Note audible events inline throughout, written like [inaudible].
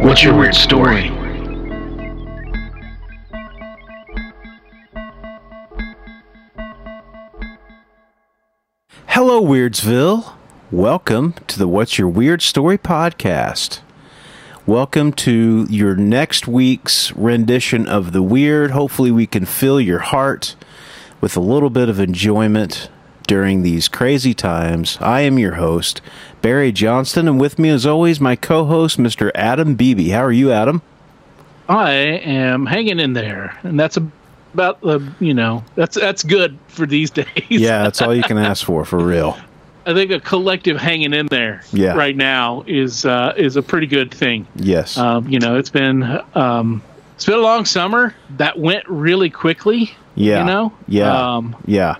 what's your weird story? Hello, Weirdsville. Welcome to the What's Your Weird Story podcast. Welcome to your next week's rendition of the weird. Hopefully, we can fill your heart with a little bit of enjoyment during these crazy times. I am your host, Barry Johnston, and with me, as always, my co host, Mr. Adam Beebe. How are you, Adam? I am hanging in there, and that's about the you know that's that's good for these [laughs] days. Yeah, that's all you can ask for, for real. I think a collective hanging in there Yeah. right now is uh, is a pretty good thing. Yes. Um, you know, it's been um, it's been a long summer that went really quickly. yeah. You know. Yeah. Um, yeah.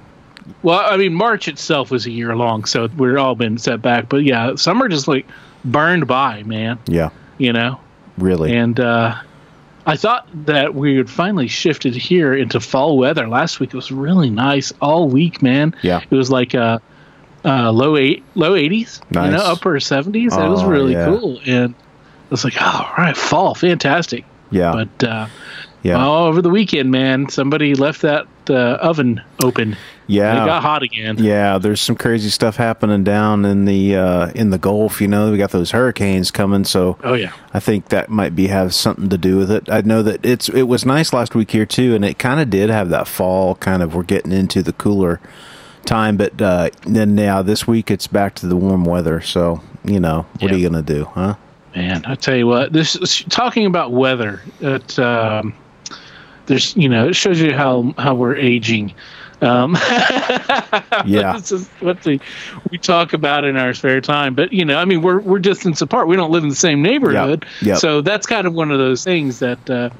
Well, I mean, March itself was a year long, so we're all been set back. But yeah, summer just like burned by, man. Yeah. You know, Really. and uh, I thought that we would finally shifted here into fall weather. Last week it was really nice all week, man. Yeah. It was like uh, uh, low eight, low eighties, you know, upper seventies. it was really yeah. cool, and I was like, oh, all right, fall, fantastic. yeah. But uh, yeah. all over the weekend, man, somebody left that uh, oven open. Yeah. It got hot again. Yeah, there's some crazy stuff happening down in the uh, in the Gulf. You know, we got those hurricanes coming, so Oh yeah. I think that might be have something to do with it. I know that it's it was nice last week here too, and it kind of did have that fall kind of. We're getting into the cooler time, but uh, then yeah, this week it's back to the warm weather. So you know, what are you gonna do, huh? Man, I tell you what, this is, talking about weather. It um, there's you know it shows you how how we're aging. Um, [laughs] Yeah. this is what we we talk about in our spare time. But you know, I mean, we're we're distance apart. We don't live in the same neighborhood, Yep. so that's kind of one of those things that. Uh,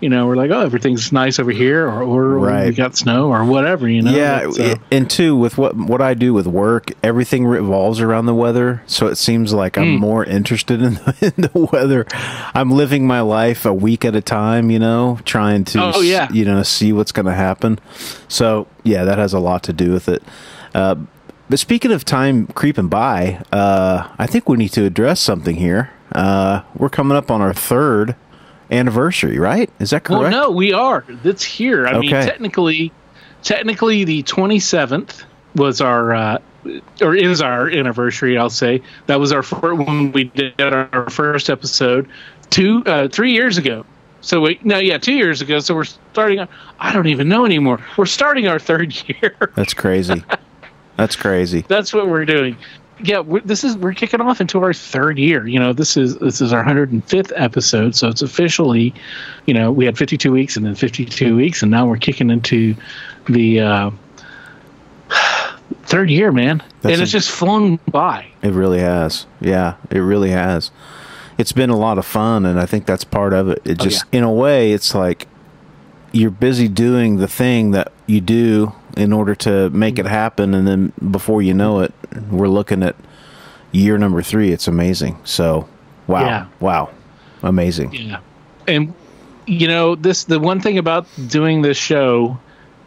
you know, we're like, oh, everything's nice over here, or, or we Right. got snow, or whatever. You know, yeah, That's, uh, and two with what what I do with work, everything revolves around the weather. So it seems like I'm Hmm. more interested in [laughs] the, in the weather. I'm living my life a week at a time, you know, trying to Oh, yeah. you know see what's going to happen. So yeah, that has a lot to do with it. Uh, but speaking of time creeping by, uh, I think we need to address something here. Uh, we're coming up on our third anniversary, right? Is that correct? Well, no, we are. That's here. I mean, technically, technically, the twenty seventh was our uh, or is our anniversary. I'll say that was our fir- when we did our first episode two uh, three years ago. So wait, no, yeah, two years ago. So we're starting. I don't even know anymore. We're starting our third [laughs] year. That's crazy. That's crazy. That's what we're doing. Yeah, we're, this is we're kicking off into our third year. You know, this is this is our 105th episode, so it's officially, you know, we had 52 weeks and then 52 weeks, and now we're kicking into the uh, [sighs] third year, man. That's and it's a- just flown by. It really has. Yeah, it really has. It's been a lot of fun, and I think that's part of it. It Oh, just, in a way, it's like you're busy doing the thing that you do in order to make it happen, and then before you know it, we're looking at year number three. It's amazing. So, wow, Yeah. wow, amazing. Yeah. And you know, this the one thing about doing this show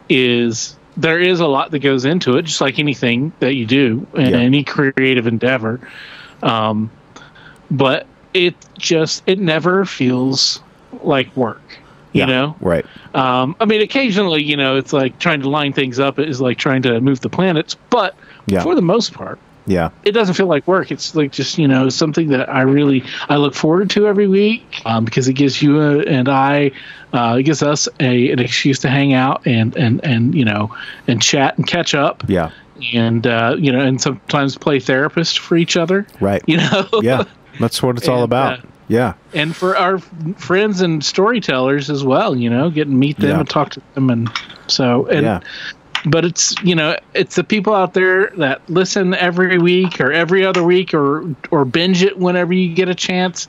is there is a lot that goes into it, just like anything that you do in Yeah. any creative endeavor. Um, but it just it never feels like work. You Yeah, know, right? um, I mean, occasionally, you know, it's like trying to line things up is like trying to move the planets, but Yeah. for the most part, Yeah, it doesn't feel like work. It's like just you know something that I really I look forward to every week um, because it gives you uh and I uh, it gives us a an excuse to hang out and and and you know and chat and catch up yeah, and uh, you know and sometimes play therapist for each other. right. You know. Yeah, that's what it's all [laughs] about. uh, yeah, and for our friends and storytellers as well. You know, get and meet them Yeah. and talk to them and so and yeah, but it's you know it's the people out there that listen every week or every other week or or binge it whenever you get a chance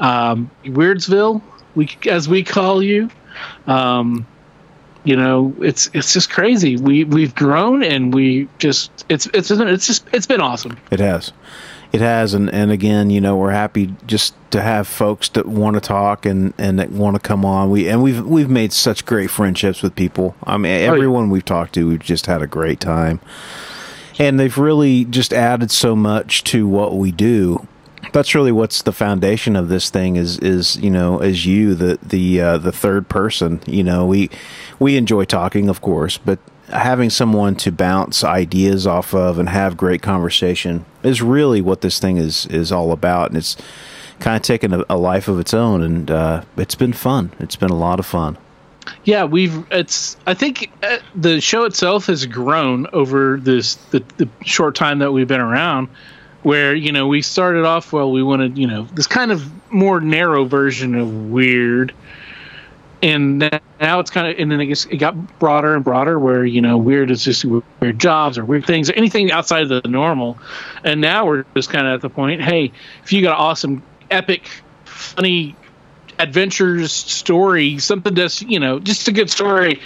um, Weirdsville, we as we call you. Um, you know, it's it's just crazy. We we've grown and we just it's it's it's just it's been awesome. It has. It has, and, and again, you know, we're happy just to have folks that want to talk and, and that want to come on. We and we've we've made such great friendships with people. I mean, everyone we've talked to, we've just had a great time, and they've really just added so much to what we do. That's really what's the foundation of this thing is is you know as you the the uh, the third person. You know, we we enjoy talking, of course, but having someone to bounce ideas off of and have great conversation is really what this thing is is all about, and it's kind of taken a, a life of its own, and uh, it's been fun. It's been a lot of fun. Yeah, we've. It's. I think uh, the show itself has grown over this the, the short time that we've been around. Where you know we started off well, we wanted you know this kind of more narrow version of weird and now it's kind of and then it, it got broader and broader where you know weird is just weird jobs or weird things or anything outside of the normal. And now we're just kind of at the point hey if you got an awesome epic funny adventures story something that's you know just a good story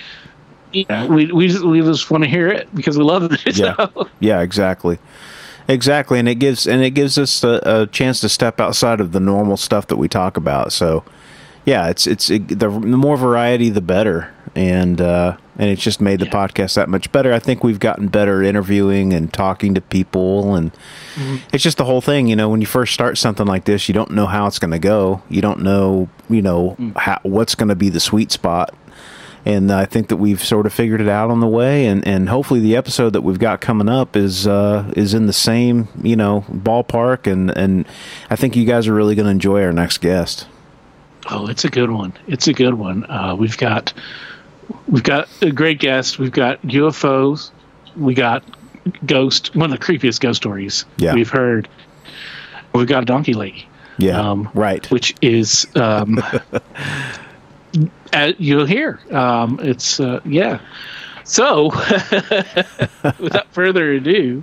you know, we, we just, we just want to hear it because we love it [laughs] yeah. so. yeah exactly. Exactly and it gives and it gives us a, a chance to step outside of the normal stuff that we talk about so yeah, it's it's it, the, the more variety, the better, and uh, and it's just made the yeah. podcast that much better. I think we've gotten better interviewing and talking to people, and mm-hmm. it's just the whole thing. You know, when you first start something like this, you don't know how it's going to go. You don't know, you know, mm. how, what's going to be the sweet spot. And I think that we've sort of figured it out on the way, and, and hopefully the episode that we've got coming up is uh, is in the same you know ballpark, and and I think you guys are really going to enjoy our next guest. Oh, it's a good one. It's a good one. Uh, we've got we've got a great guest. We've got UFOs. We got ghost. One of the creepiest ghost stories yeah. we've heard. We've got a donkey lady. Yeah, um, right. Which is um, [laughs] uh, you'll hear. Um, it's uh, yeah. So, [laughs] without further ado,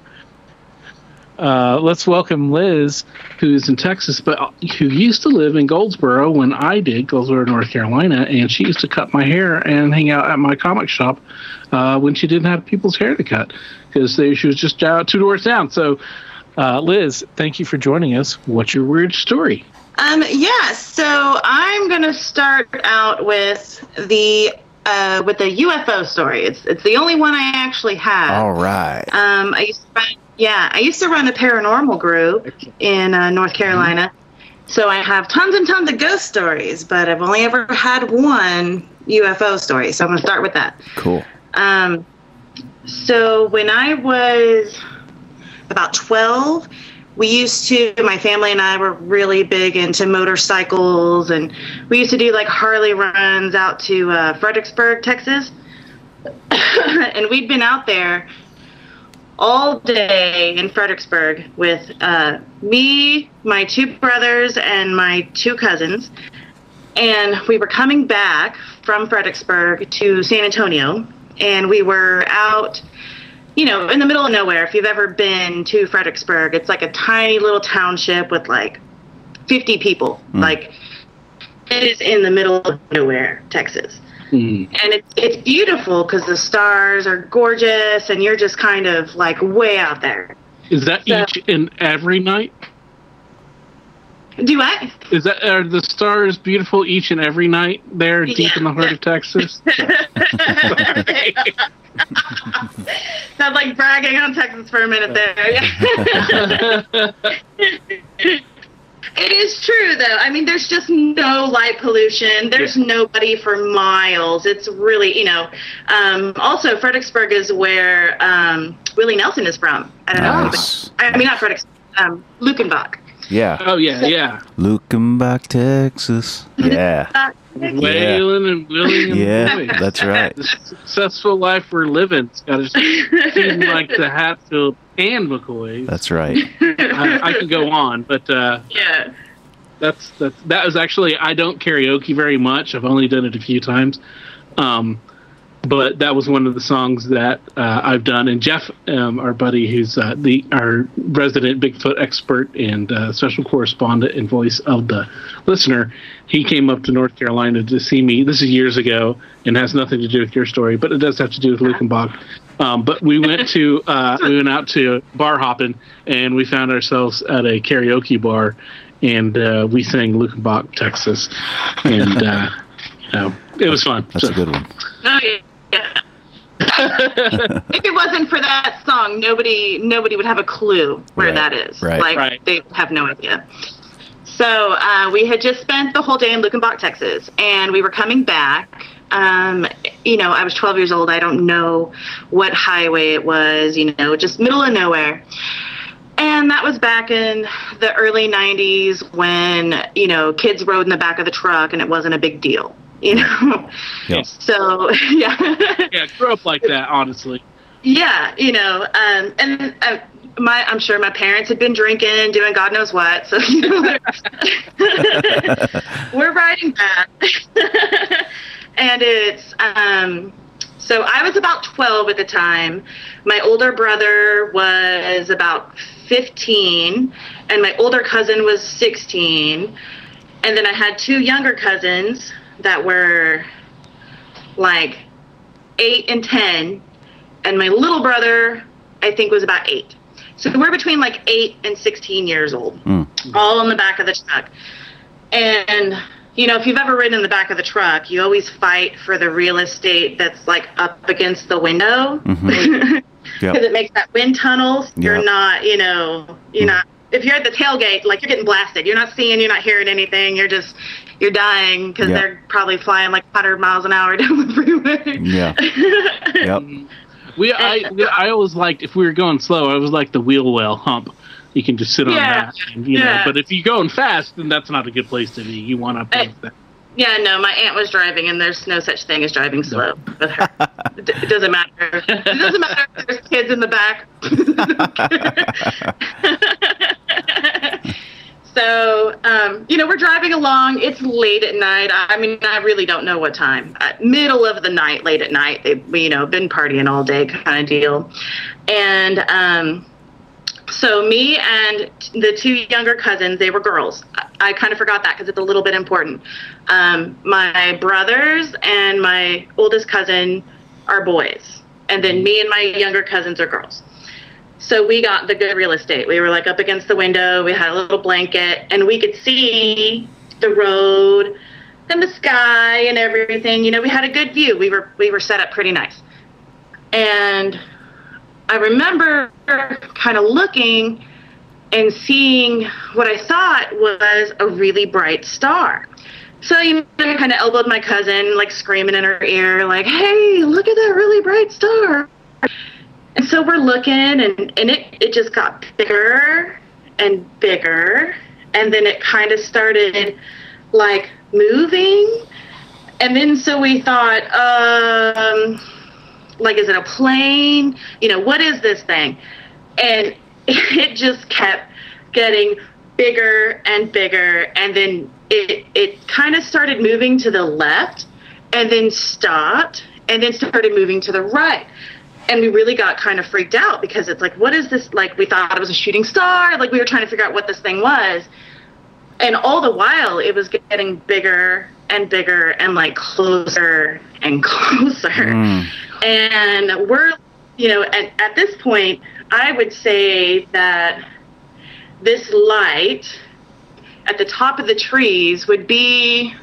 uh, let's welcome Liz, who's in Texas, but who used to live in Goldsboro when I did, Goldsboro, North Carolina, and she used to cut my hair and hang out at my comic shop uh, when she didn't have people's hair to cut because she was just uh, two doors down. So, uh, Liz, thank you for joining us. What's your weird story? Um, yeah, so I'm going to start out with the uh, with the UFO story. It's it's the only one I actually have. All right. Um, I used to yeah, I used to run a paranormal group in uh, North Carolina. So I have tons and tons of ghost stories, but I've only ever had one UFO story. So I'm going to start with that. Cool. Um, so when I was about 12, we used to, my family and I were really big into motorcycles, and we used to do like Harley runs out to uh, Fredericksburg, Texas. [coughs] and we'd been out there all day in Fredericksburg with uh, me, my two brothers, and my two cousins. And we were coming back from Fredericksburg to San Antonio, and we were out, you know, in the middle of nowhere. If you've ever been to Fredericksburg, it's like a tiny little township with like 50 people. Mm. Like, it is in the middle of nowhere, Texas. Mm. And it's it's beautiful because the stars are gorgeous, and you're just kind of like way out there. Is that so, each and every night? Do what? Is that are the stars beautiful each and every night there, deep yeah. in the heart of Texas? [laughs] [laughs] Sounds like bragging on Texas for a minute there. [laughs] It is true, though. I mean, there's just no light pollution. There's yeah. nobody for miles. It's really, you know. Um, also, Fredericksburg is where um, Willie Nelson is from. I don't nice. know. I mean, not Fredericksburg. Um, Luckenbach. Yeah. Oh yeah, yeah. Luckenbach, Texas. Yeah. [laughs] Waylon and Willie. And yeah, Willie. that's right. [laughs] The successful life we're living. It's got to [laughs] seem like the Hatfield and McCoy. That's right. I, I, can go on, but uh, yeah, that's that's that was actually I don't karaoke very much. I've only done it a few times. Um, but that was one of the songs that uh, I've done. And Jeff, um, our buddy, who's uh, the our resident Bigfoot expert and uh, special correspondent and voice of the listener, he came up to North Carolina to see me. This is years ago and has nothing to do with your story, but it does have to do with Luckenbach. Um, but we went to uh, [laughs] we went out to bar hopping and we found ourselves at a karaoke bar and uh, we sang Luckenbach, Texas, and [laughs] uh, it was fun. That's So- a good one. Oh, yeah. [laughs] if it wasn't for that song, nobody nobody would have a clue where Right, that is. right. Like Right. they have no idea. So uh, we had just spent the whole day in Luckenbach, Texas, and we were coming back. Um, you know, I was 12 years old. I don't know what highway it was. You know, just middle of nowhere. And that was back in the early 90s when, you know, kids rode in the back of the truck and it wasn't a big deal, you know? Yep. So, [laughs] yeah. yeah, grew up like that, honestly. yeah, you know, um, and uh, my, I'm sure my parents had been drinking, doing God knows what. So, [laughs] you know, we're [laughs] riding back. and it's, um, so I was about 12 at the time. My older brother was about 15, and my older cousin was 16. And then I had two younger cousins that were like 8 and 10. And my little brother, I think, was about 8. So we're between like 8 and 16 years old, hmm. all in the back of the truck. And you know, if you've ever ridden in the back of the truck, you always fight for the real estate that's like up against the window mm-hmm. [laughs] because Yep. it makes that wind tunnel. You're not, you know, you're hmm. not. If you're at the tailgate, like you're getting blasted. You're not seeing, you're not hearing anything. You're just, you're dying because Yep. they're probably flying like 100 miles an hour [laughs] down the freeway. Yeah. [laughs] Yep. We, I, we- I always liked if we were going slow, I was like the wheel well hump. You can just sit on Yeah. that, and, you know. Yeah. But if you're going fast, then that's not a good place to be. You want to. I- against that. Yeah, no, my aunt was driving, and there's no such thing as driving slow with her. it, doesn't matter. It doesn't matter if there's kids in the back. [laughs] so, um, you know, we're driving along. It's late at night. I mean, I really don't know what time. Uh, middle of the night, late at night. They, we, you know, been partying all day kind of deal. And, um, so me and the two younger cousins, they were girls. I, kind of forgot that because it's a little bit important. Um, my brothers and my oldest cousin are boys, and then me and my younger cousins are girls. So we got the good real estate. We were like up against the window. We had a little blanket, and we could see the road and the sky and everything. You know, we had a good view. We were we were set up pretty nice, and I remember kind of looking and seeing what I thought was a really bright star. So you know, I kind of elbowed my cousin, like screaming in her ear, like, "Hey, look at that really bright star!" And so we're looking, and and it it just got bigger and bigger, and then it kind of started like moving, and then so we thought, um like is it a plane? You know what is this thing? And [laughs] it just kept getting bigger and bigger and then it it kind of started moving to the left and then stopped and then started moving to the right. And we really got kind of freaked out because it's like what is this like we thought it was a shooting star like we were trying to figure out what this thing was. And all the while it was getting bigger and bigger and like closer and [laughs] closer Mm. and we're you know at, at this point i would say that this light at the top of the trees would be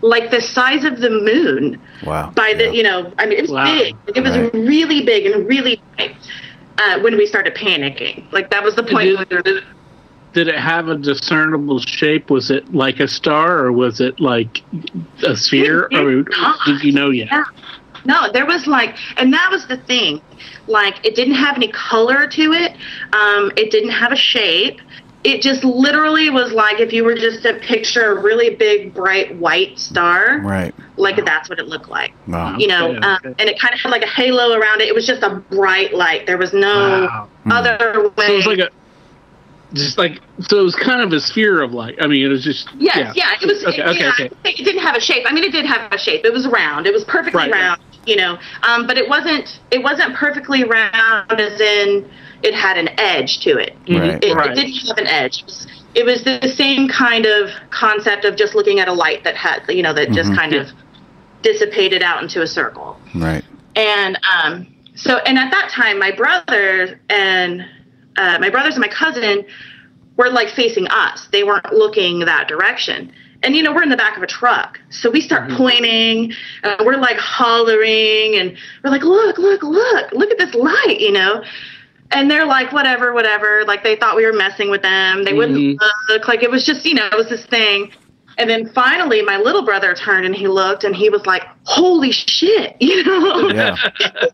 like the size of the moon Wow. by the Yeah. you know i mean it was Wow. big it was Right. really big and really bright uh, when we started panicking like that was the point Did, where we were- did- did it have a discernible shape? Was it like a star, or was it like a sphere? It or did you know yet? Yeah. No, there was like, and that was the thing. Like, it didn't have any color to it. Um, it didn't have a shape. It just literally was like if you were just to picture a really big, bright white star. Right. Like that's what it looked like. Wow. You know, Okay, um, and it kind of had like a halo around it. It was just a bright light. There was no Wow. other way. So it was like a, just like so. It was kind of a sphere of light. I mean, it was just Yes, yeah. it was. Okay, it, okay, yeah, okay. It didn't have a shape. I mean, it did have a shape. It was round. It was perfectly Right. round. you know. Um, but it wasn't it wasn't perfectly round, as in it had an edge to it. Right. It, Right. it didn't have an edge. It was, it was the same kind of concept of just looking at a light that had, you know, that just kind of dissipated out into a circle. Right. And um, so, and at that time, my brother and uh, my brothers and my cousin were like facing us. They weren't looking that direction. And you know, we're in the back of a truck, so we start pointing. Uh, we're like hollering, and we're like, "Look, look, look! Look at this light!" You know. And they're like, "Whatever, whatever." Like they thought we were messing with them. They wouldn't look. Like it was just, you know, it was this thing. And then finally, my little brother turned and he looked, and he was like, "Holy shit!" [laughs] You know. Yeah. [laughs]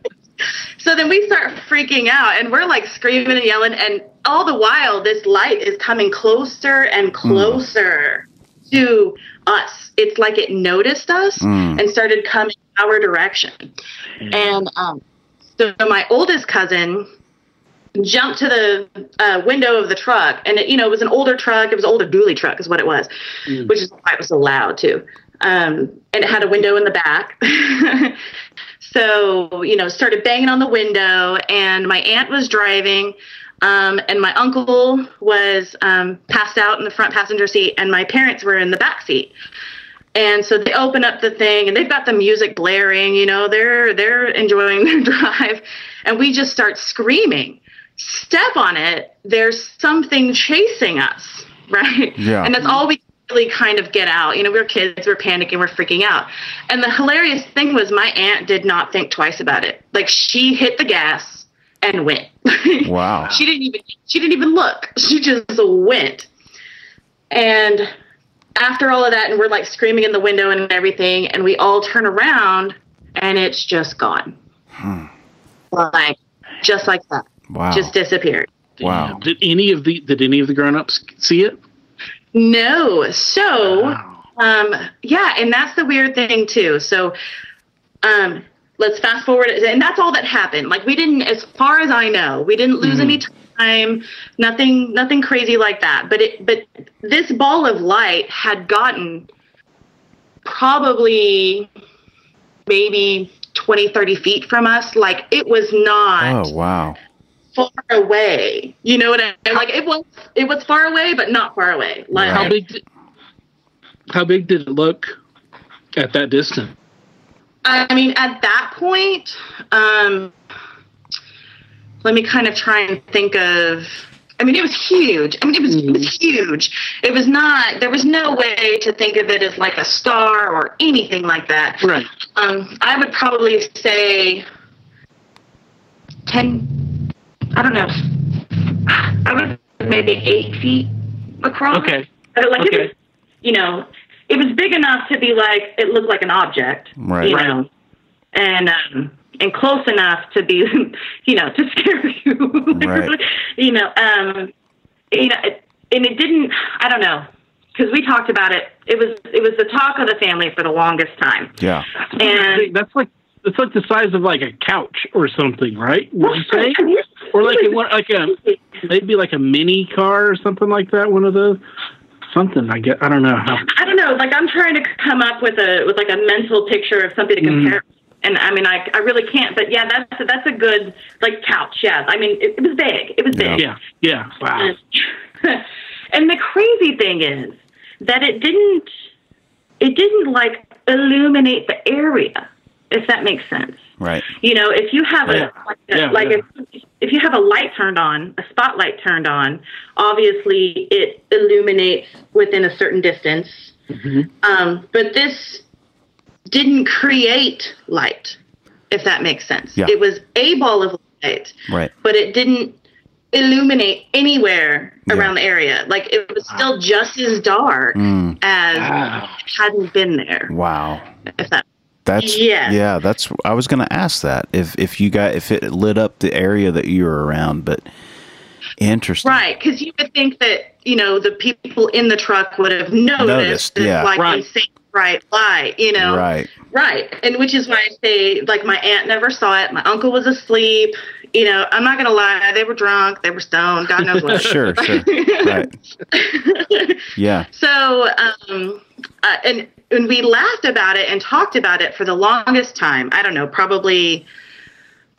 So then we start freaking out and we're like screaming and yelling and all the while this light is coming closer and closer to us. It's like it noticed us Mm. and started coming our direction. And um, so my oldest cousin jumped to the uh, window of the truck and it, you know it was an older truck it was an older dually truck is what it was which is why it was so loud too um, and it had a window in the back [laughs] so you know started banging on the window and my aunt was driving um, and my uncle was um, passed out in the front passenger seat and my parents were in the back seat. And so they open up the thing and they've got the music blaring you know they're they're enjoying [laughs] their drive. And we just start screaming. Step on it there's something chasing us [laughs] right? Yeah. and that's all we really kind of get out. You know we're kids we're panicking we're freaking out. And the hilarious thing was my aunt did not think twice about it. Like she hit the gas and went. [laughs] Wow. she didn't even she didn't even look. [laughs] She just went. And after all of that and we're like screaming in the window and everything and we all turn around and it's just gone. Hmm. Like just like that. Wow. just disappeared. Wow. Did any of the did any of the grown ups see it? No. So Wow. um yeah and that's the weird thing too. So um let's fast forward. And that's all that happened. Like we didn't as far as i know we didn't lose any time nothing nothing crazy like that. But it but this ball of light had gotten probably maybe 20 30 feet from us. Like it was not Oh wow. Far away you know what i mean like it was it was far away but not far away like How big? Did, how big did it look at that distance? I mean, at that point, um, let me kind of try and think of. I mean, it was huge. I mean, it was, it was huge. It was not. There was no way to think of it as like a star or anything like that. Right. Um, I would probably say ten. I don't know. I would maybe eight feet across. Okay. But, like it Okay. was, you know, it was big enough to be like it looked like an object. Right. You know, and um, and close enough to be, [laughs] you know, to scare [laughs] you. Right. you know, um, you know, it, and it didn't. I don't know because we talked about it. It was it was the talk of the family for the longest time. Yeah. And that's like it's like the size of like a couch or something, right? Would you say? Or like a, like a maybe like a mini car or something like that. One of those something. I get. I don't know. How, I don't know. Like I'm trying to come up with a with like a mental picture of something to mm-hmm. compare. And I mean, I I really can't. But yeah, that's that's a good like couch. Yeah, I mean, it, it was big. It was big. yeah. Yeah. Wow. [laughs] and the crazy thing is that it didn't it didn't like illuminate the area, if that makes sense. Right. You know, if you have Yeah. a like, a, Yeah, like yeah. If, if you have a light turned on, a spotlight turned on, obviously it illuminates within a certain distance. Mm-hmm. Um, but this didn't create light, if that makes sense. Yeah. It was a ball of light, Right. but it didn't illuminate anywhere Yeah. around the area. Like it was still just as dark Mm. as Wow. it hadn't been there. Wow. If that That's Yes. yeah. That's I was going to ask that if if you got if it lit up the area that you were around, but interesting. Right, because you would think that you know the people in the truck would have noticed, Noticed, this yeah. like Right. insane bright light, you know. Right. Right, and which is why I say like my aunt never saw it. My uncle was asleep. You know, I'm not gonna lie. They were drunk. They were stoned. God knows what. [laughs] Sure. Sure. right. [laughs] Yeah. So, um, uh, and and we laughed about it and talked about it for the longest time. I don't know, probably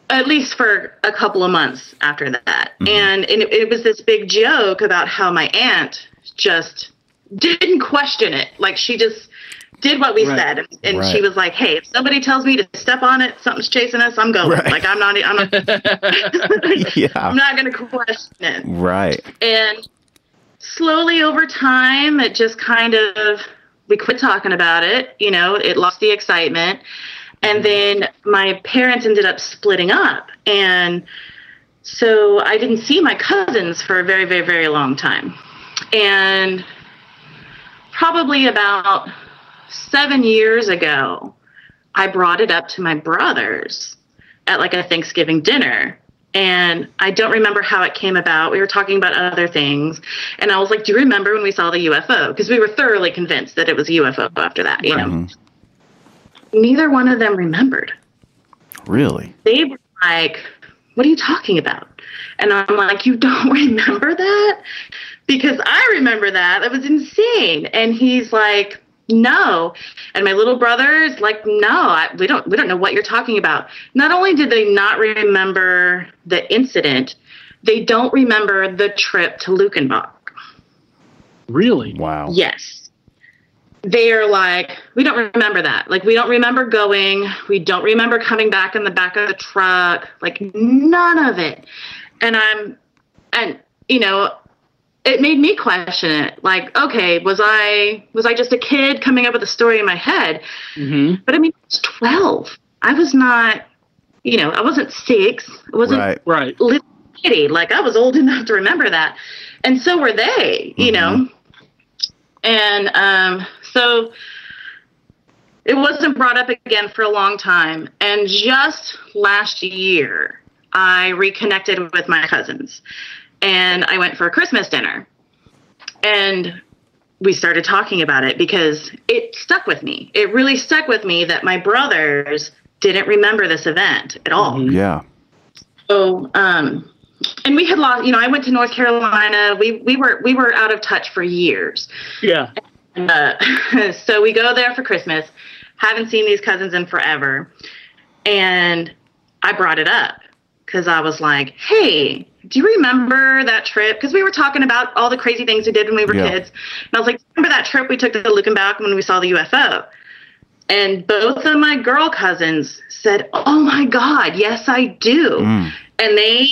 at least for a couple of months after that. Mm-hmm. And, and it, it was this big joke about how my aunt just didn't question it. Like she just did what we Right. said, and, and Right. she was like, "Hey, if somebody tells me to step on it, something's chasing us. I'm going. Right. Like I'm not. I'm not. [laughs] [laughs] Yeah. I'm not going to question it." Right. And slowly over time, it just kind of, we quit talking about it. You know, it lost the excitement. And mm-hmm. then my parents ended up splitting up. And so I didn't see my cousins for a very, very, very long time. And probably about seven years ago, I brought it up to my brothers at like a Thanksgiving dinner. And I don't remember how it came about. We were talking about other things. And I was like, Do you remember when we saw the UFO? Because we were thoroughly convinced that it was a UFO after that, you know? Neither one of them remembered. Really? They were like, What are you talking about? And I'm like, You don't [laughs] remember that? Because I remember that. That was insane. And he's like, no. And my little brother is like no I, we don't we don't know what you're talking about. Not only did they not remember the incident they don't remember the trip to Luckenbach Really? Wow. yes. They're like we don't remember that. Like we don't remember going. We don't remember coming back in the back of the truck. Like none of it. And i'm and you know it made me question it like okay was i was i just a kid coming up with a story in my head hmm but i mean i was 12 i was not you know i wasn't six i wasn't Right. Right. little kitty. Like I was old [laughs] enough to remember that, and so were they. You know, and um, so it wasn't brought up again for a long time. And just last year, I reconnected with my cousins, and I went for a Christmas dinner, and we started talking about it because it stuck with me. It really stuck with me that my brothers didn't remember this event at all. Yeah. So, um, and we had lost. You know, I went to North Carolina. We we were we were out of touch for years. Yeah. Uh, [laughs] so we go there for Christmas. Haven't seen these cousins in forever, and I brought it up because I was like, "Hey, do you remember that trip?" Because we were talking about all the crazy things we did when we were Yeah. kids, and I was like, "Remember that trip we took to Luckenbach when we saw the UFO?" And both of my girl cousins said, "Oh my God, yes, I do." Mm. and they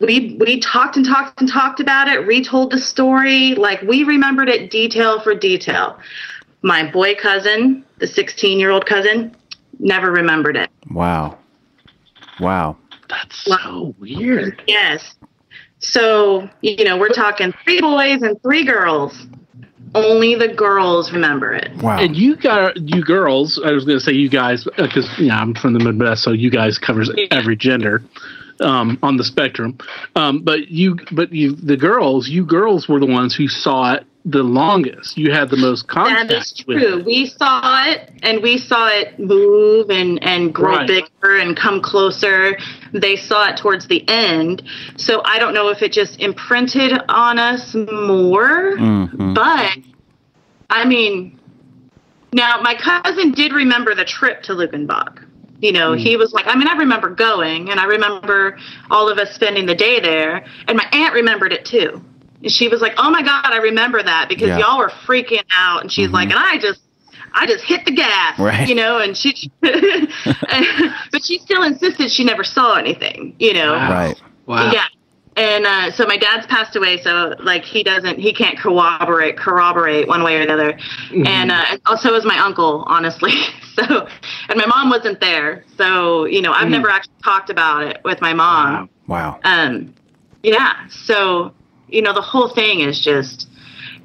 we we talked and talked and talked about it retold the story like we remembered it detail for detail my boy cousin the 16 year old cousin never remembered it Wow. Wow. That's so weird. yes so you know we're talking three boys and three girls only the girls remember it Wow. And you got you girls. I was going to say you guys because you know, I'm from the Midwest, so you guys covers every gender um, on the spectrum. Um, but you, but you, the girls, you girls were the ones who saw it the longest. You had the most contact That is with true. it. We saw it, and we saw it move and and grow Right. bigger and come closer. They saw it towards the end, so I don't know if it just imprinted on us more. Mhm. But I mean, now my cousin did remember the trip to Luckenbach. You know, he was like, I mean, I remember going, and I remember all of us spending the day there, and my aunt remembered it too. And she was like, "Oh my God, I remember that because Yeah. y'all were freaking out." And she's like, "And I just, I just hit the gas, Right. you know." And she, [laughs] but she still insisted she never saw anything, you know. Wow. Right. Wow. Yeah. And uh, so my dad's passed away, so like he doesn't, he can't corroborate corroborate one way or the other. And uh, also is my uncle, honestly. [laughs] So, and my mom wasn't there, so you know I've never actually talked about it with my mom. Wow. Wow. Um, yeah. So you know the whole thing is just,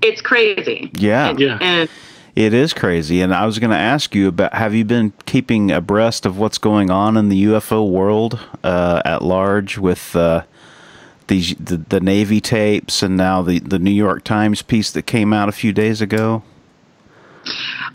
it's crazy. Yeah. Yeah. And It is crazy. And I was going to ask you about have you been keeping abreast of what's going on in the UFO world uh, at large with uh, these the, the Navy tapes and now the, the New York Times piece that came out a few days ago?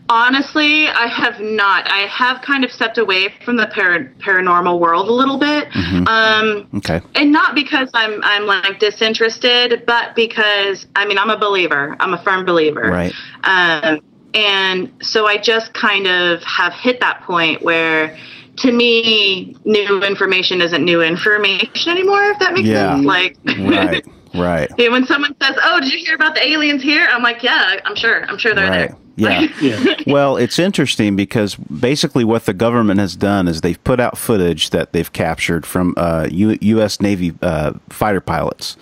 Honestly, I have not. I have kind of stepped away from the par- paranormal world a little bit. Um, Okay. and not because I'm I'm like disinterested, but because I mean I'm a believer. I'm a firm believer. Right. Um, and so I just kind of have hit that point where to me new information isn't new information anymore if that makes Yeah. sense like Right. [laughs] Right. Yeah, when someone says, "Oh, did you hear about the aliens here?" I'm like, "Yeah, I'm sure. I'm sure they're Right. there." Yeah. [laughs] Yeah. Well, it's interesting because basically what the government has done is they've put out footage that they've captured from uh, U- U.S. Navy uh, fighter pilots.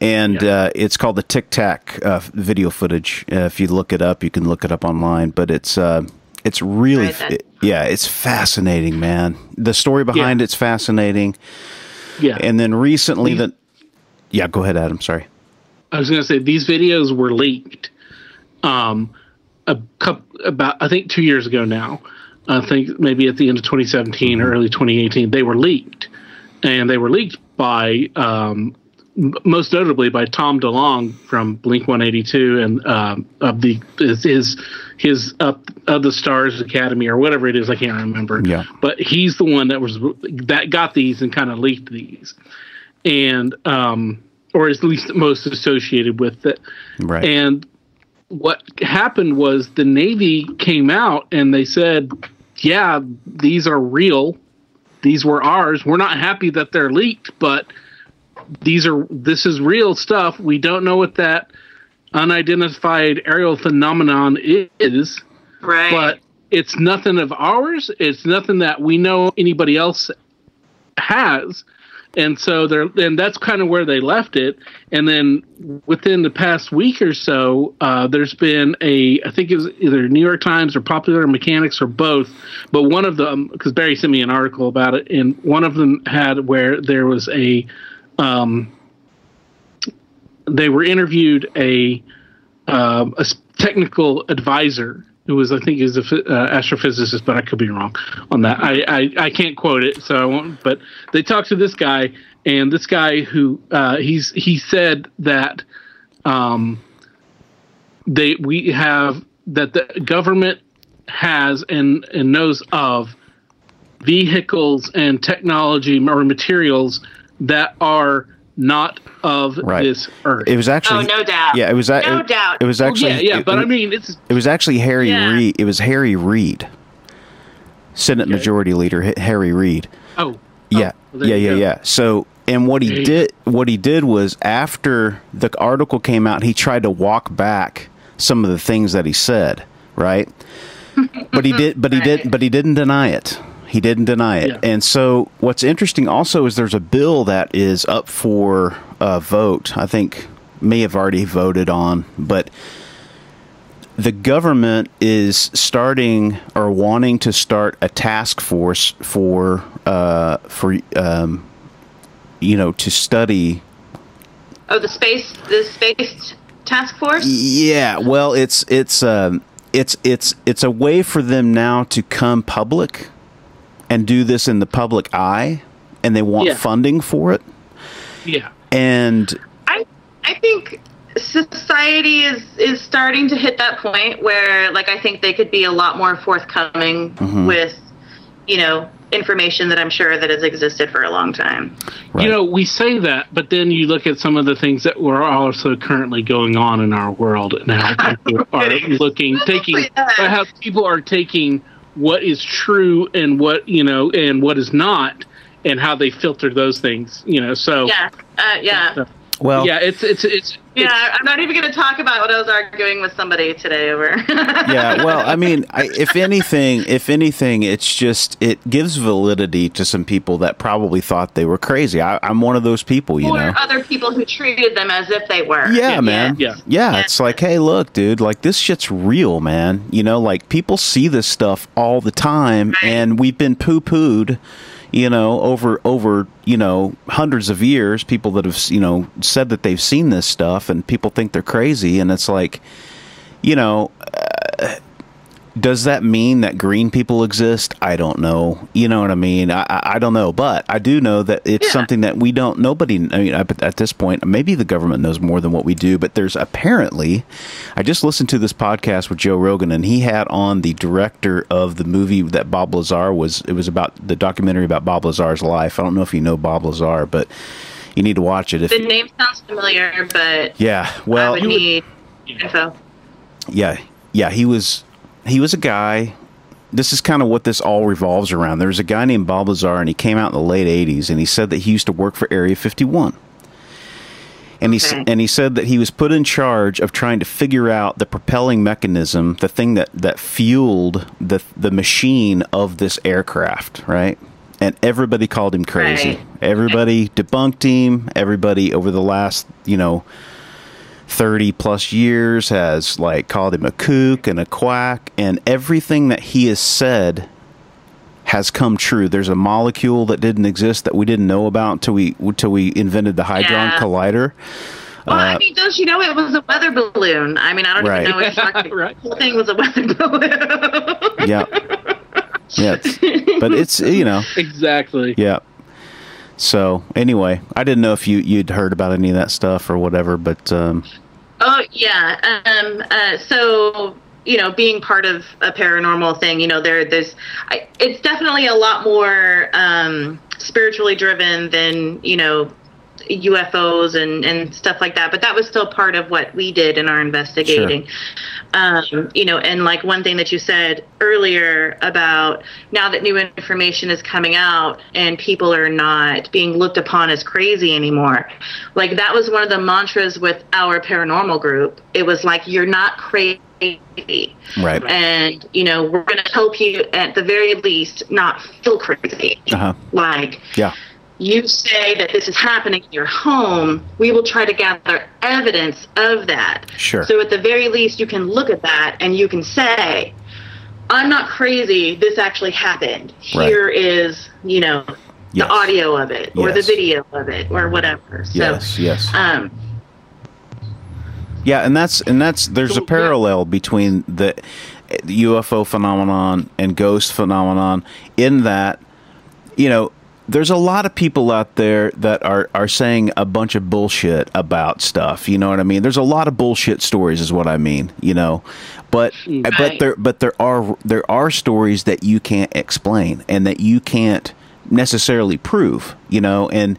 And Yeah. uh, it's called the Tic Tac uh, video footage. Uh, if you look it up, you can look it up online. But it's uh, it's really, Right it- yeah, it's fascinating, man. The story behind Yeah. it's fascinating. Yeah. And then recently, These- that yeah, go ahead, Adam. Sorry. I was going to say these videos were leaked um, a couple about I think two years ago now. I think maybe at the end of 2017 or early 2018 they were leaked, and they were leaked by um, most notably by Tom DeLonge from Blink 182 and um, of the his his, his up of the Stars Academy or whatever it is I can't remember. Yeah. but he's the one that was that got these and kind of leaked these, and um, or at least most associated with it. Right. And what happened was the Navy came out and they said, yeah, these are real. These were ours. We're not happy that they're leaked, but these are this is real stuff. We don't know what that unidentified aerial phenomenon is, Right. but it's nothing of ours. It's nothing that we know anybody else has. And so they're, and that's kind of where they left it. And then within the past week or so, uh, there's been a, I think it was either New York Times or Popular Mechanics or both, but one of them, because Barry sent me an article about it, and one of them had where there was a, um, they were interviewed a, um, a technical advisor who was, I think, is a phy- uh, astrophysicist, but I could be wrong on that. I, I, I can't quote it, so I won't. But they talked to this guy, and this guy who uh, he's he said that um, they we have that the government has and and knows of vehicles and technology or materials that are not of Right. this earth. It was actually oh, no doubt. Yeah, it was. a- No it, doubt. It was Well, actually. yeah, yeah, it- but it- I mean, it's It was actually Harry Yeah. Reid. It was Harry Reid, Senate Okay. Majority Leader Harry Reid. oh, oh Yeah, well, yeah, yeah, go. yeah. So, and what he did, what he did was after the article came out, he tried to walk back some of the things that he said, right? [laughs] but he did, but he did, but he didn't deny it. He didn't deny it. Yeah. And so, what's interesting also is there's a bill that is up for a vote. I think may have already voted on, but the government is starting or wanting to start a task force for uh, for um, you know to study. Oh, the space, the space task force. Yeah, well, it's it's um, it's it's it's a way for them now to come public and do this in the public eye, and they want Yeah. funding for it. yeah. And I I think society is is starting to hit that point where like I think they could be a lot more forthcoming Mm-hmm. with you know information that I'm sure that has existed for a long time. right, You know, we say that, but then you look at some of the things that were also currently going on in our world and how [laughs] people are looking, taking, how people are taking what is true and what, you know, and what is not, and how they filter those things, you know. So, Yeah, uh, yeah, well, yeah, it's, it's, it's, yeah. I'm not even going to talk about what I was arguing with somebody today over. [laughs] yeah well i mean I, if anything if anything it's just it gives validity to some people that probably thought they were crazy I, i'm one of those people you or know other people who treated them as if they were. yeah, man. yeah. yeah. it's like, hey, look, dude, like this shit's real, man. You know, like people see this stuff all the time, Right. and we've been poo pooed, you know, over over you know hundreds of years. People that have you know said that they've seen this stuff, and people think they're crazy, and it's like, you know. Does that mean that green people exist? I don't know. You know what I mean? I, I, I don't know, but I do know that it's Yeah. something that we don't. Nobody. I mean, at this point, maybe the government knows more than what we do. But there's apparently, I just listened to this podcast with Joe Rogan, and he had on the director of the movie that Bob Lazar was. It was about the documentary about Bob Lazar's life. I don't know if you know Bob Lazar, but you need to watch it. If The name sounds familiar, but yeah, I well, would need info. yeah, yeah, he was he was a guy. This is kind of what this all revolves around. There was a guy named Bob Lazar, and he came out in the late '80s, and he said that he used to work for Area 51. And he Okay. and he said that he was put in charge of trying to figure out the propelling mechanism, the thing that that fueled the the machine of this aircraft, right? And everybody called him crazy. Right. Everybody debunked him. Everybody over the last, you know, 30 plus years has like called him a kook and a quack and everything that he has said has come true. There's a molecule that didn't exist that we didn't know about until we until we invented the hadron Yeah. collider. Well, Uh, I mean, don't you know it was a weather balloon? I mean, I don't Right. even know what [laughs] you're Right. The whole thing was a weather balloon. yeah. [laughs] Yeah. it's- but it's you know, Exactly. yeah. So anyway, I didn't know if you you'd heard about any of that stuff or whatever, but um, Oh yeah. Um. Uh. So you know, being part of a paranormal thing, you know, there, there's, I, it's definitely a lot more um, spiritually driven than you know, UFOs and and stuff like that. But that was still part of what we did in our investigating. Um, you know, and like one thing that you said earlier about now that new information is coming out and people are not being looked upon as crazy anymore. Like that was one of the mantras with our paranormal group. It was like you're not crazy. right. And you know, we're going to help you at the very least not feel crazy. Uh huh. Like Yeah. You say that this is happening in your home, we will try to gather evidence of that. Sure. So at the very least, you can look at that and you can say, I'm not crazy. This actually happened. Right. Here is, you know, Yes. the audio of it or the video of it or whatever. So, Yes. Yes. um, Yeah, and that's and that's there's a parallel between the UFO phenomenon and ghost phenomenon in that you know there's a lot of people out there that are are saying a bunch of bullshit about stuff. You know what I mean? There's a lot of bullshit stories, is what I mean. You know, but but there but there are there are stories that you can't explain and that you can't necessarily prove. You know, and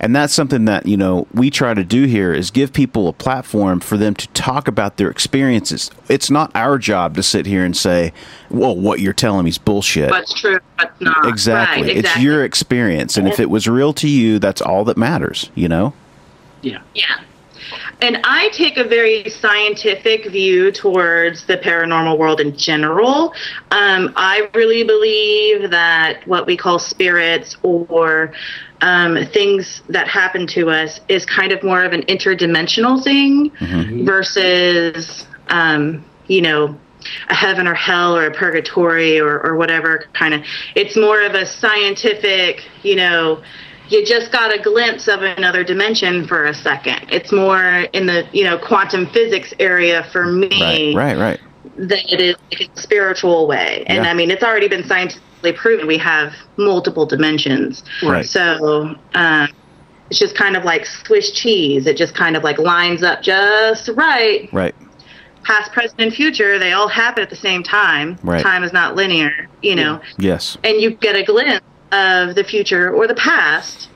and that's something that you know we try to do here is give people a platform for them to talk about their experiences. It's not our job to sit here and say, "Well, what you're telling me is bullshit." what's true, what's not. Exactly. Right, It's your experience. And if it was real to you, that's all that matters, you know? Yeah. Yeah. And I take a very scientific view towards the paranormal world in general. Um, I really believe that what we call spirits or um, things that happen to us is kind of more of an interdimensional thing versus, um, you know, a heaven or hell or a purgatory or, or whatever kind of. It's more of a scientific, you know, you just got a glimpse of another dimension for a second. It's more in the you know quantum physics area for me Right, right, right. than it is like a spiritual way. And Yeah. I mean, it's already been scientifically proven we have multiple dimensions. Right. So um, it's just kind of like Swiss cheese. It just kind of like lines up just right. Right. Past, present, and future, they all happen at the same time. Right. Time is not linear, you know Yes. and you get a glimpse of the future or the past.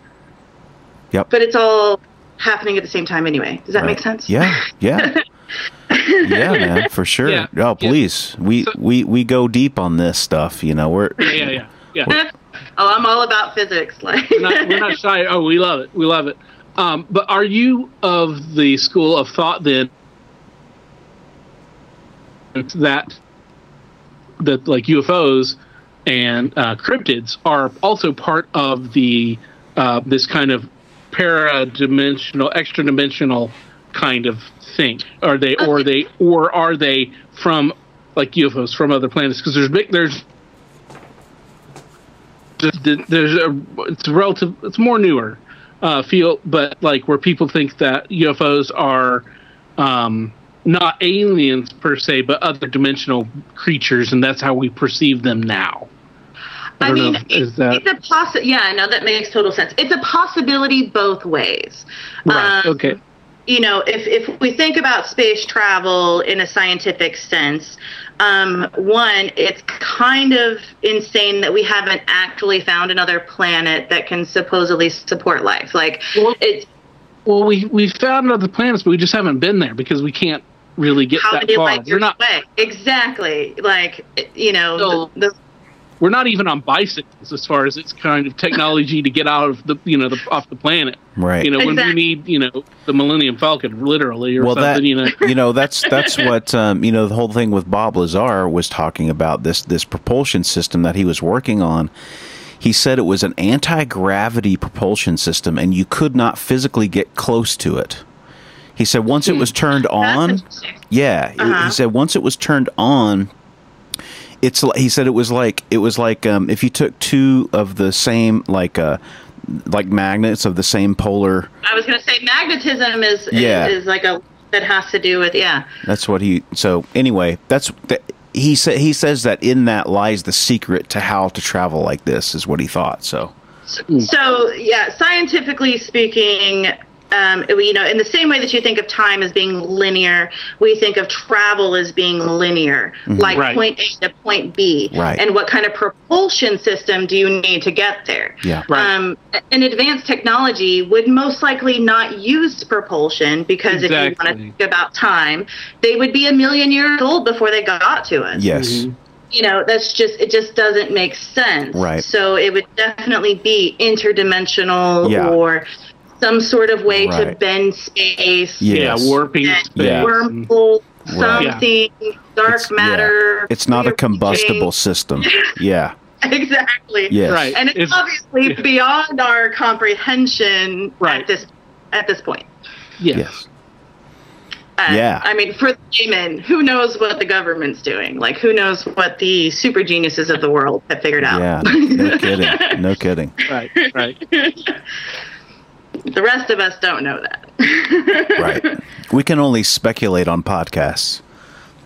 Yep. But it's all happening at the same time anyway. Does that Right. make sense? Yeah, yeah. [laughs] yeah, man, for sure. Yeah. Oh, Yeah. please. We, So- we we go deep on this stuff, you know. We're Yeah, yeah, yeah. yeah. [laughs] oh, I'm all about physics. Like we're, not, we're not shy. Oh, we love it. We love it. Um, but are you of the school of thought then that that like UFOs and uh, cryptids are also part of the uh, this kind of para-dimensional, extra-dimensional kind of thing? Are they, or they, or are they from like UFOs from other planets? Because there's big, there's there's a it's relative it's more newer uh, feel but like where people think that UFOs are um, not aliens per se but other dimensional creatures and that's how we perceive them now. I, I mean, know, is that it's a possi- Yeah, no, that makes total sense. It's a possibility both ways. right? Um, okay, you know, if, if we think about space travel in a scientific sense, um, one, it's kind of insane that we haven't actually found another planet that can supposedly support life. Like, Well- it's well we we found other planets but we just haven't been there because we can't really get how that far. like We're not way? Exactly. Like you know, So- the, the, we're not even on bicycles as far as it's kind of technology to get out of the you know the off the planet. Right. You know when we need you know the Millennium Falcon literally or well, something. that you know. [laughs] you know that's that's [laughs] what um, you know the whole thing with Bob Lazar was talking about this this propulsion system that he was working on. He said it was an anti gravity propulsion system, and you could not physically get close to it. He said once it was turned on, yeah, Uh-huh. he said once it was turned on, it's he said it was like it was like um, if you took two of the same like uh like magnets of the same polar I was going to say magnetism is, Yeah. is is like a that has to do with yeah. That's what he. So anyway, that's that, he said. He says that in that lies the secret to how to travel like this. Is what he thought. So So yeah, scientifically speaking, um, you know, in the same way that you think of time as being linear, we think of travel as being linear, like Right. point A to point B. Mm-hmm. Right. And what kind of propulsion system do you need to get there? Yeah. Right. Um, an advanced technology would most likely not use propulsion because if you want to think about time, they would be a million years old before they got to us yes, Mhm. you know that's just it just doesn't make sense Right. so it would definitely be interdimensional Yeah. or some sort of way to bend space Yes. Yeah, warping Yeah. space. Yeah. and- wormhole Right. something dark It's- yeah. matter it's not a rearranging. combustible system. Yeah. [laughs] exactly Yes. Right. and it's, It's- obviously beyond our comprehension Right. at this at this point Yes. Yes. Uh, Yeah. I mean, for the layman, who knows what the government's doing? Like, who knows what the super geniuses of the world have figured out? Yeah. No kidding. No kidding. [laughs] Right. Right. [laughs] the rest of us don't know that. [laughs] Right. We can only speculate on podcasts.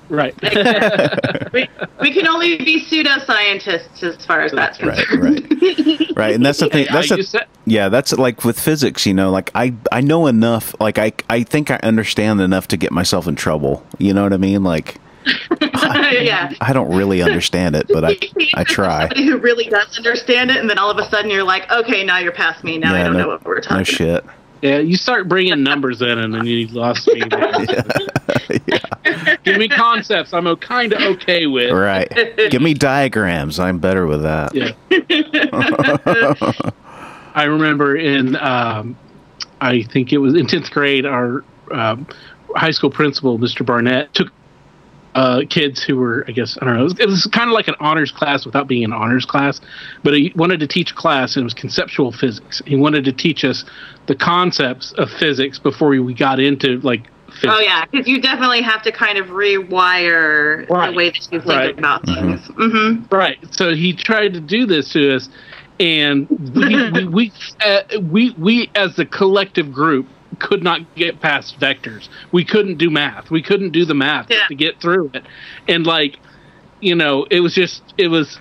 Right. [laughs] we, we can only be pseudoscientists as far as that's concerned. Right. Right. right. And that's the thing. That's the, said- Yeah, that's like with physics, you know, like I I know enough, like I I think I understand enough to get myself in trouble. You know what I mean? Like [laughs] yeah. I don't really understand it, but I I try. [laughs] Somebody who really does understand it, and then all of a sudden you're like, okay, now you're past me. Now I don't no- know what we're talking No shit. Yeah, you start bringing numbers in, and then you lost me. [laughs] Give me concepts. I'm kind of okay with. Right. Give me diagrams. I'm better with that. Yeah. I remember in, um, I think it was in tenth grade, our um, high school principal, Mr. Barnett, took uh, kids who were, I guess, I don't know, it was, it was kind of like an honors class without being an honors class, but he wanted to teach a class, and it was conceptual physics. He wanted to teach us the concepts of physics before we got into like physics. Oh yeah, because you definitely have to kind of rewire Right. the way that you think Right. about things. hmm Right. So he tried to do this to us, and we we we, uh, we we as the collective group could not get past vectors. We couldn't do math. We couldn't do the math Yeah. to get through it. And like, you know, it was just it was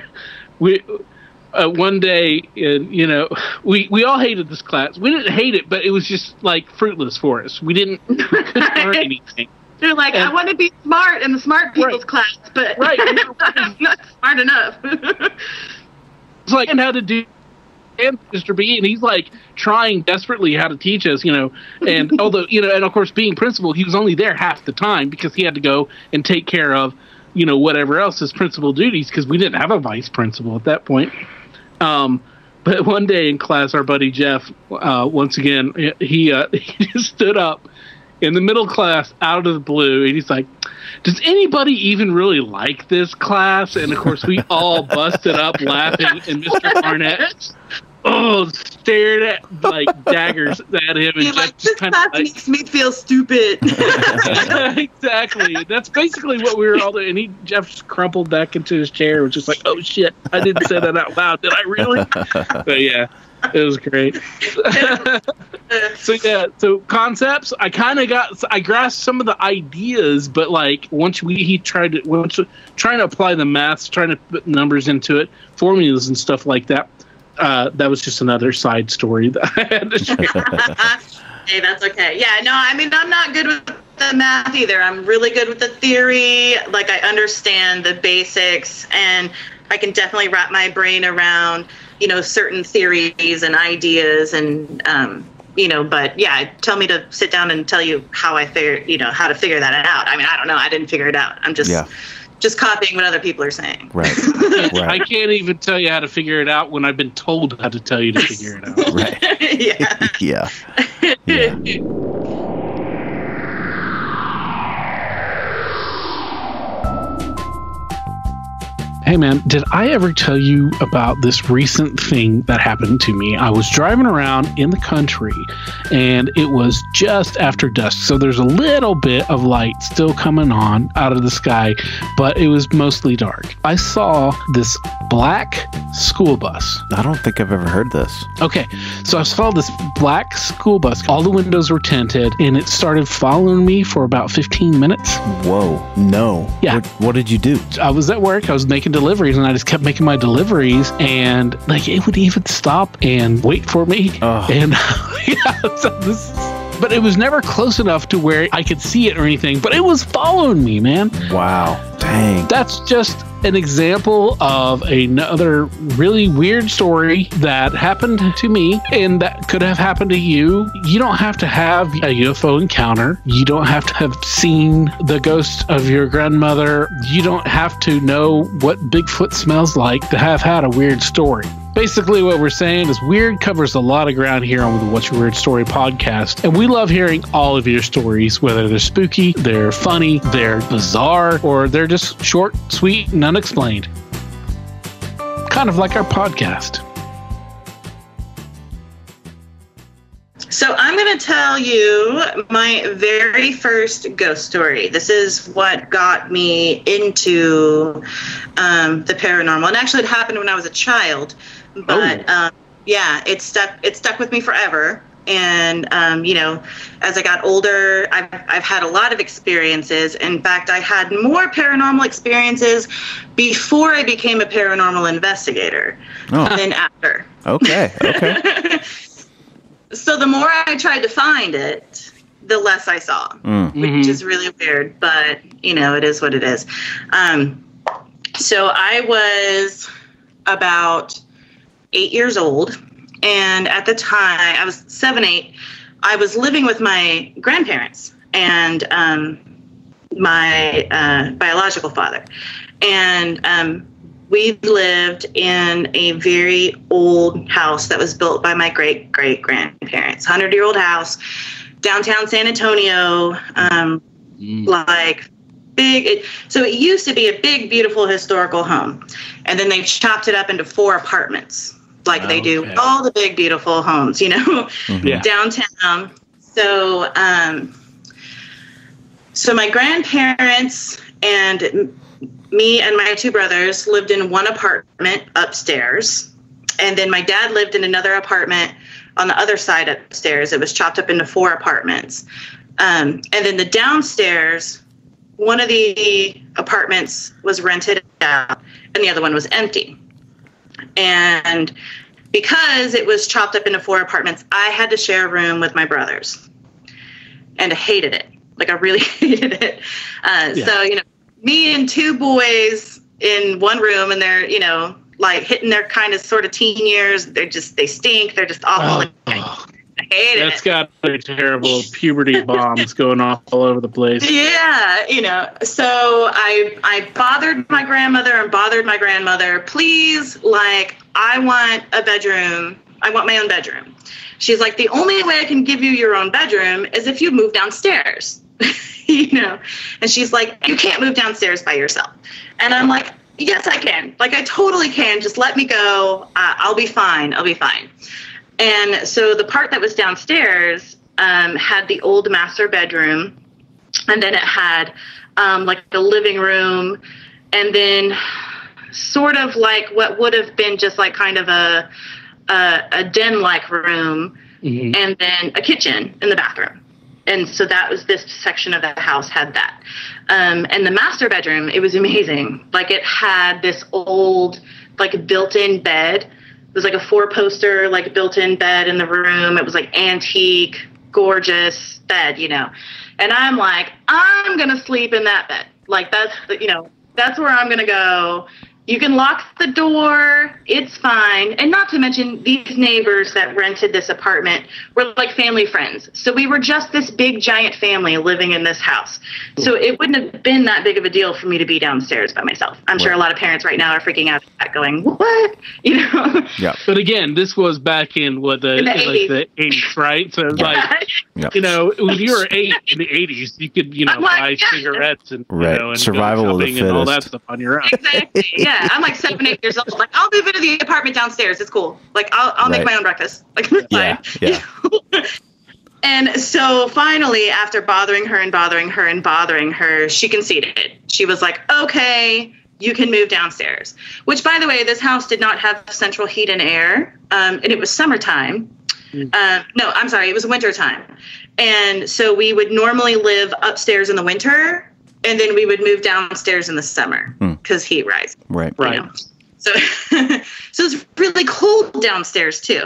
[laughs] we. Uh, one day, and you know, we we all hated this class. We didn't hate it, but it was just like fruitless for us. We didn't we learn [laughs] anything. They're like, I want to be smart in the smart people's Right. class, but Right. [laughs] I'm not smart enough. It's like and how to do and Mr. B, and he's like trying desperately how to teach us, you know. And [laughs] although you know, and of course, being principal, he was only there half the time because he had to go and take care of, you know, whatever else his principal duties because we didn't have a vice principal at that point. Um, but one day in class, our buddy Jeff, uh, once again, he uh, [laughs] he just stood up in the middle class out of the blue, and he's like, "Does anybody even really like this class?" And of course, we all busted up laughing, and Mr. [laughs] Barnett, oh, stared at like [laughs] daggers at him, and You're Jeff like, just this kind class of like, makes me feel stupid. [laughs] [laughs] exactly. That's basically what we were all doing. And he Jeff just crumpled back into his chair, was just like, "Oh shit, I didn't say that out loud, did I really?" but yeah, it was great. so yeah, so concepts. I kind of got, I grasped some of the ideas, but like once we he tried to once trying to apply the maths, trying to put numbers into it, formulas and stuff like that. Uh, that was just another side story that I had to share. [laughs] hey, that's okay. Yeah, no, I mean, I'm not good with the math either. I'm really good with the theory. Like, I understand the basics, and I can definitely wrap my brain around, you know, certain theories and ideas, and um, you know, but yeah, tell me to sit down and tell you how I figure, you know, how to figure that out. I mean, I don't know. I didn't figure it out. I'm just, Yeah. Just copying what other people are saying. [laughs] Right. I can't even tell you how to figure it out when I've been told how to tell you to figure it out. Right. [laughs] [laughs] yeah. Yeah. Yeah. Hey man, did I ever tell you about this recent thing that happened to me? I was driving around in the country and it was just after dusk. So there's a little bit of light still coming on out of the sky, but it was mostly dark. I saw this black school bus. I don't think I've ever heard this. Okay, so I saw this black school bus. All the windows were tinted and it started following me for about 15 minutes. Whoa. No. Yeah. What, what did you do? I was at work, I was making deliveries, and I just kept making my deliveries, and like it would even stop and wait for me. Ugh. And [laughs] yeah, so this, but it was never close enough to where I could see it or anything, but it was following me, man. Wow. Dang. That's just an example of another really weird story that happened to me and that could have happened to you. You don't have to have a UFO encounter. You don't have to have seen the ghost of your grandmother. You don't have to know what Bigfoot smells like to have had a weird story. Basically, what we're saying is weird covers a lot of ground here on the What's Your Weird Story podcast. And we love hearing all of your stories, whether they're spooky, they're funny, they're bizarre, or they're just short, sweet, and unexplained. Kind of like our podcast. So I'm going to tell you my very first ghost story. This is what got me into um, the paranormal, and actually, it happened when I was a child. But Oh. um, yeah, it stuck. It stuck with me forever. And um, you know, as I got older, I've I've had a lot of experiences. In fact, I had more paranormal experiences before I became a paranormal investigator Oh. than after. Okay. Okay. [laughs] So the more I tried to find it, the less I saw, Mm. which is really weird, but you know, it is what it is. Um, so I was about eight years old, and at the time, I was seven, eight. I was living with my grandparents and um, my uh, biological father, and um, we lived in a very old house that was built by my great great grandparents, hundred year old house, downtown San Antonio. Um, like big it, so it used to be a big beautiful historical home and then they chopped it up into four apartments like they do Okay. all the big beautiful homes you know? Yeah. downtown. So um so my grandparents and me and my two brothers lived in one apartment upstairs. And then my dad lived in another apartment on the other side upstairs. It was chopped up into four apartments. Um, and then the downstairs one of the apartments was rented out and the other one was empty and because it was chopped up into four apartments i had to share a room with my brothers. And I hated it. Like i really [laughs] hated it. Uh, Yeah. so you know me and two boys in one room and they're you know like hitting their kind of sort of teen years. They're just they stink. They're just awful. Oh, i hated that's it got to be terrible. Puberty [laughs] bombs going off all over the place. Yeah, you know. So I I bothered my grandmother and bothered my grandmother. Please, like, I want a bedroom. I want my own bedroom. She's like, the only way I can give you your own bedroom is if you move downstairs. [laughs] you know. And she's like, you can't move downstairs by yourself. And I'm like, yes, I can. Like, I totally can. Just let me go. Uh, I'll be fine. I'll be fine. And so the part that was downstairs um, had the old master bedroom and then it had um, like the living room and then sort of like what would have been just like kind of a a, a den like room Mhm. and then a kitchen in the bathroom. And so that was this section of the house had that. Um, and the master bedroom it was amazing. Like it had this old like built-in bed it was like a four poster like built-in bed in the room. It was like antique gorgeous bed you know. And i'm like i'm gonna sleep in that bed. Like that's you know that's where i'm gonna go You can lock the door. It's fine. And not to mention, these neighbors that rented this apartment were like family friends. So we were just this big, giant family living in this house. So it wouldn't have been that big of a deal for me to be downstairs by myself. I'm sure a lot of parents right now are freaking out, at that, going, "What?" You know? Yeah. But again, this was back in what the, In the like 80s. the eighties, right? So it's like [laughs] Yeah. you know, when you were eight in the eighties, you could you [laughs] oh know like, buy cigarettes and you know, and Survival of the shopping and all that stuff on your own. exactly. Yeah, I'm like seven, eight years old. Like, I'll move into the apartment downstairs. It's cool. Like, I'll, I'll Right. make my own breakfast. [laughs] Like, Yeah, yeah. [laughs] and so finally, after bothering her and bothering her and bothering her, she conceded. She was like, okay, you can move downstairs. Which, by the way, this house did not have central heat and air, um, and it was summertime. Um, no, I'm sorry, it was wintertime. And so we would normally live upstairs in the winter, and then we would move downstairs in the summer because heat rise. Right. Right. know. So, [laughs] so it's really cold downstairs too.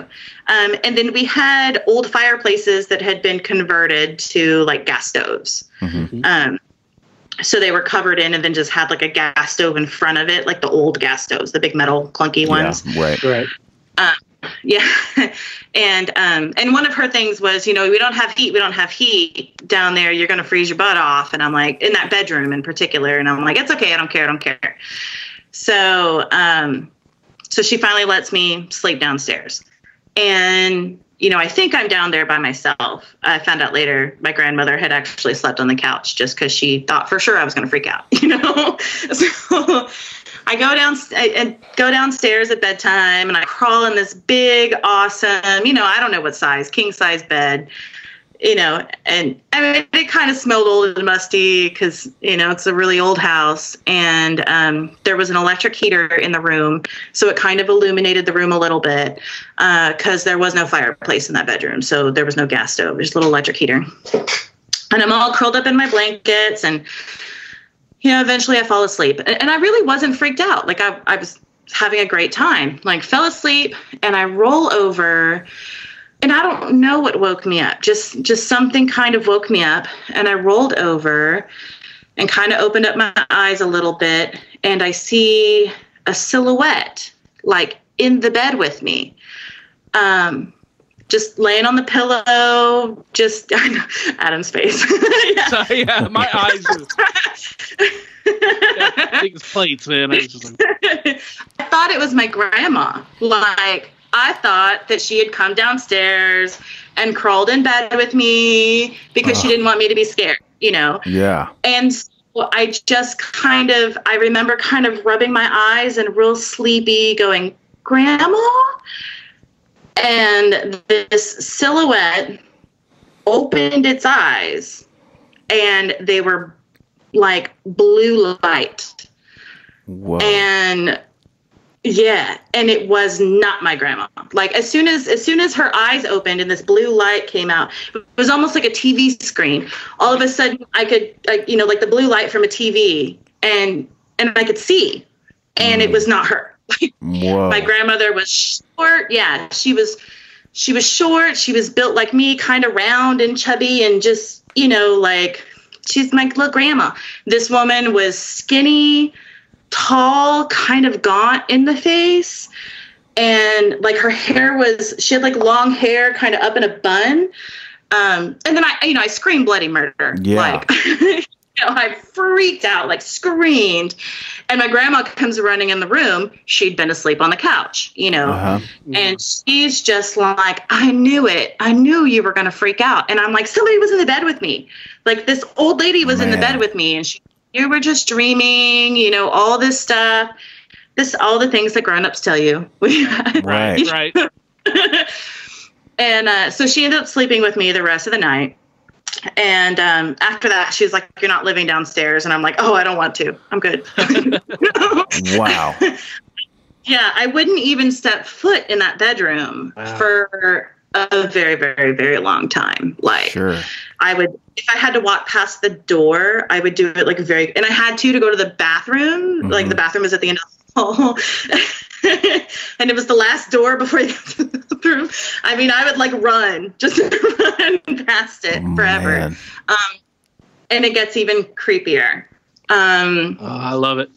Um, and then we had old fireplaces that had been converted to like gas stoves. Mhm. Um, so they were covered in and then just had like a gas stove in front of it, like the old gas stoves, the big metal clunky ones. Yeah. Right. Right. [laughs] Yeah. and um and one of her things was, you know, we don't have heat, we don't have heat down there, you're gonna freeze your butt off. And I'm like, in that bedroom in particular, and I'm like, it's okay, I don't care, I don't care. So um so she finally lets me sleep downstairs. And you know, I think I'm down there by myself. I found out later my grandmother had actually slept on the couch just because she thought for sure I was going to freak out, [laughs] you know. [laughs] so I go down and go downstairs at bedtime, and I crawl in this big, awesome, you know, I don't know what size, king size bed, you know, and I mean, it kind of smelled old and musty because you know it's a really old house, and um, there was an electric heater in the room, so it kind of illuminated the room a little bit because there was no fireplace in that bedroom, so there was no gas stove, just a little electric heater, and I'm all curled up in my blankets and you know, eventually I fall asleep. And, I really wasn't freaked out. Like I, I was having a great time. Like fell asleep and I roll over and I don't know what woke me up. Just just something kind of woke me up and I rolled over and kind of opened up my eyes a little bit and I see a silhouette like in the bed with me. Um just laying on the pillow, just [laughs] Adam's face. [laughs] Yeah. So yeah, [laughs] my eyes were yeah, big plates, man. I just like, I thought it was my grandma. Like, I thought that she had come downstairs and crawled in bed with me because she didn't want me to be scared, you know? Yeah. And so I just kind of, I remember kind of rubbing my eyes and real sleepy going, Grandma? And this silhouette opened its eyes and they were like blue light. Whoa. And yeah, and it was not my grandma. Like as soon as as soon as her eyes opened and this blue light came out, it was almost like a TV screen. All of a sudden, I could, like, you know, like the blue light from a TV, and and I could see, and it mm. was not her. [laughs] My grandmother was short. Yeah, she was she was short. She was built like me, kind of round and chubby and just, you know, like she's my little grandma. This woman was skinny, tall, kind of gaunt in the face. And like her hair was she had like long hair kind of up in a bun. Um, and then I you know, I screamed bloody murder. Yeah. Like [laughs] know, I freaked out, like screamed. And my grandma comes running in the room. She'd been asleep on the couch, you know. Uh-huh. And she's just like, I knew it. I knew you were going to freak out. And I'm like, somebody was in the bed with me. Like this old lady was in the bed with me. And she, you were just dreaming, you know, all this stuff. This, all the things that grown-ups tell you. [laughs] Right. [laughs] right. and uh, so she ended up sleeping with me the rest of the night. And um, after that, she's like, "You're not living downstairs," and I'm like, "Oh, I don't want to. I'm good." [laughs] Wow. [laughs] yeah, I wouldn't even step foot in that bedroom Wow. for a very, very, very long time. Like, Sure. I would, if I had to walk past the door, I would do it like very, and I had to to go to the bathroom. Like the bathroom was at the end of the hall, [laughs] [laughs] and it was the last door before you [laughs] got to the bathroom. I mean, I would like run, [laughs] just run past it forever. Um, and it gets even creepier. Um, Oh, I love it.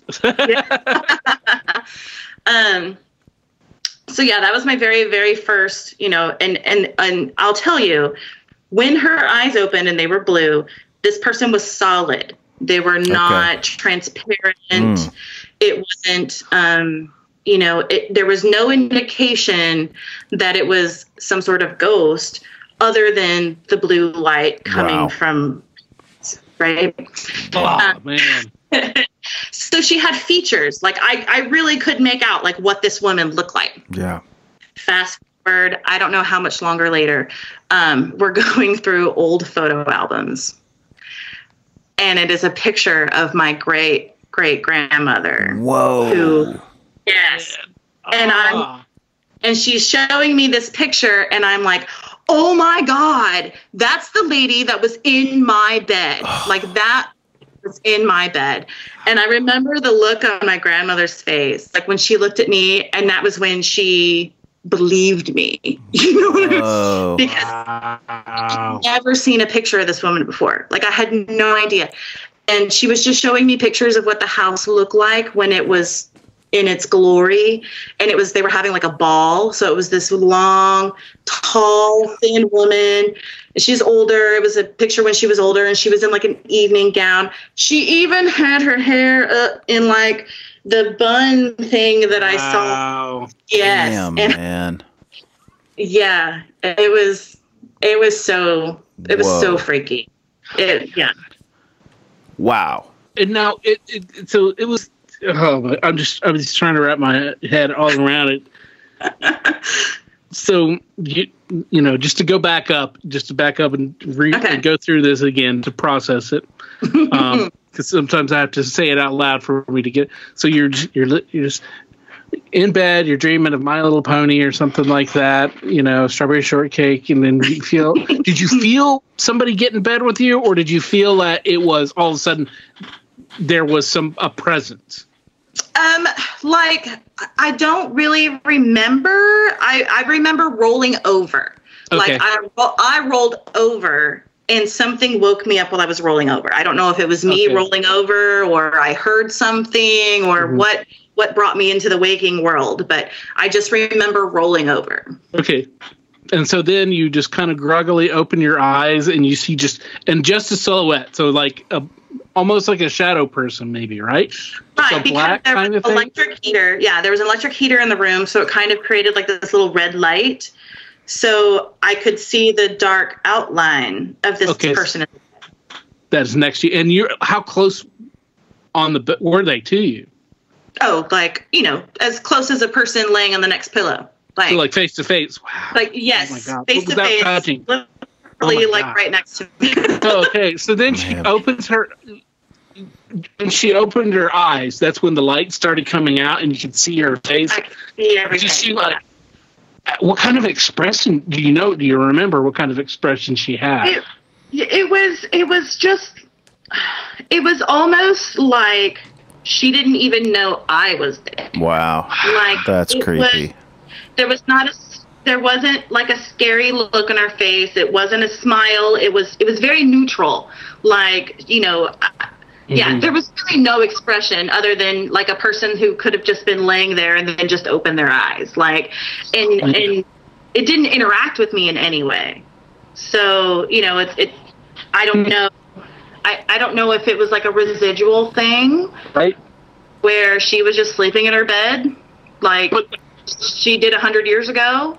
um, so yeah, that was my very, very first, you know, and and and I'll tell you, when her eyes opened and they were blue, this person was solid. They were not transparent. Mm. It wasn't, um, you know, it, there was no indication that it was some sort of ghost, other than the blue light coming Wow. from, right. oh man. [laughs] so she had features like I, I really could make out like what this woman looked like Yeah. fast forward i don't know how much longer later um, we're [laughs] going through old photo albums and it is a picture of my great great grandmother Whoa. who yes And I'm- Ah. and she's showing me this picture and i'm like oh my god that's the lady that was in my bed [sighs] like that was in my bed and i remember the look on my grandmother's face like when she looked at me and that was when she believed me [laughs] you know what I mean? Whoa. because Wow. never seen a picture of this woman before. Like I had no idea. And she was just showing me pictures of what the house looked like when it was in its glory. And it was they were having like a ball. So it was this long, tall, thin woman. She's older. It was a picture when she was older and she was in like an evening gown. She even had her hair up in like the bun thing that I saw. Wow. Yes. Damn, and man. yeah, it was it was so it was so freaky. It yeah. Wow. And now it, it it- so it was. Oh, I'm just I'm just trying to wrap my head all around it. [laughs] so you you know just to go back up, just to back up and, re- Okay. and go through this again to process it. [laughs] Um, because sometimes I have to say it out loud for me to get. So you're you're you're just in bed, you're dreaming of My Little Pony or something like that. You know, strawberry shortcake, and then you feel. [laughs] did you feel somebody get in bed with you, or did you feel that it was all of a sudden there was some a presence? Um like I don't really remember. I I remember rolling over. Okay. Like I I rolled over and something woke me up while I was rolling over. I don't know if it was me Okay. rolling over or I heard something or Mhm. what what brought me into the waking world, but I just remember rolling over. Okay. And so then you just kind of groggily open your eyes and you see just and just a silhouette. So like a almost like a shadow person, maybe, right? Right, a because black there kind was of thing? electric heater. Yeah, there was an electric heater in the room, so it kind of created like this little red light. So I could see the dark outline of this Okay. person. That's next to you. And you're how close on the were they to you? Oh, like you know, as close as a person laying on the next pillow. Like, So like, like face to face. Wow. Like yes, Oh my face to Without face, touching. literally Oh like God. right next to me. Oh, [laughs] okay. So then she opens her when she opened her eyes, that's when the light started coming out and you could see her face. I could see Did you see like what kind of expression do you know do you remember what kind of expression she had? it, it was it was just it was almost like she didn't even know I was there. Wow. Like That's it creepy. Was, there was not a there wasn't like a scary look on her face. It wasn't a smile. It was it was very neutral. Like you know, I- yeah. Mhm. There was really no expression other than like a person who could have just been laying there and then just opened their eyes. Like, and and it didn't interact with me in any way. So you know, it's it. I don't know. I, I don't know if it was like a residual thing right? where she was just sleeping in her bed, like But she did a hundred years ago.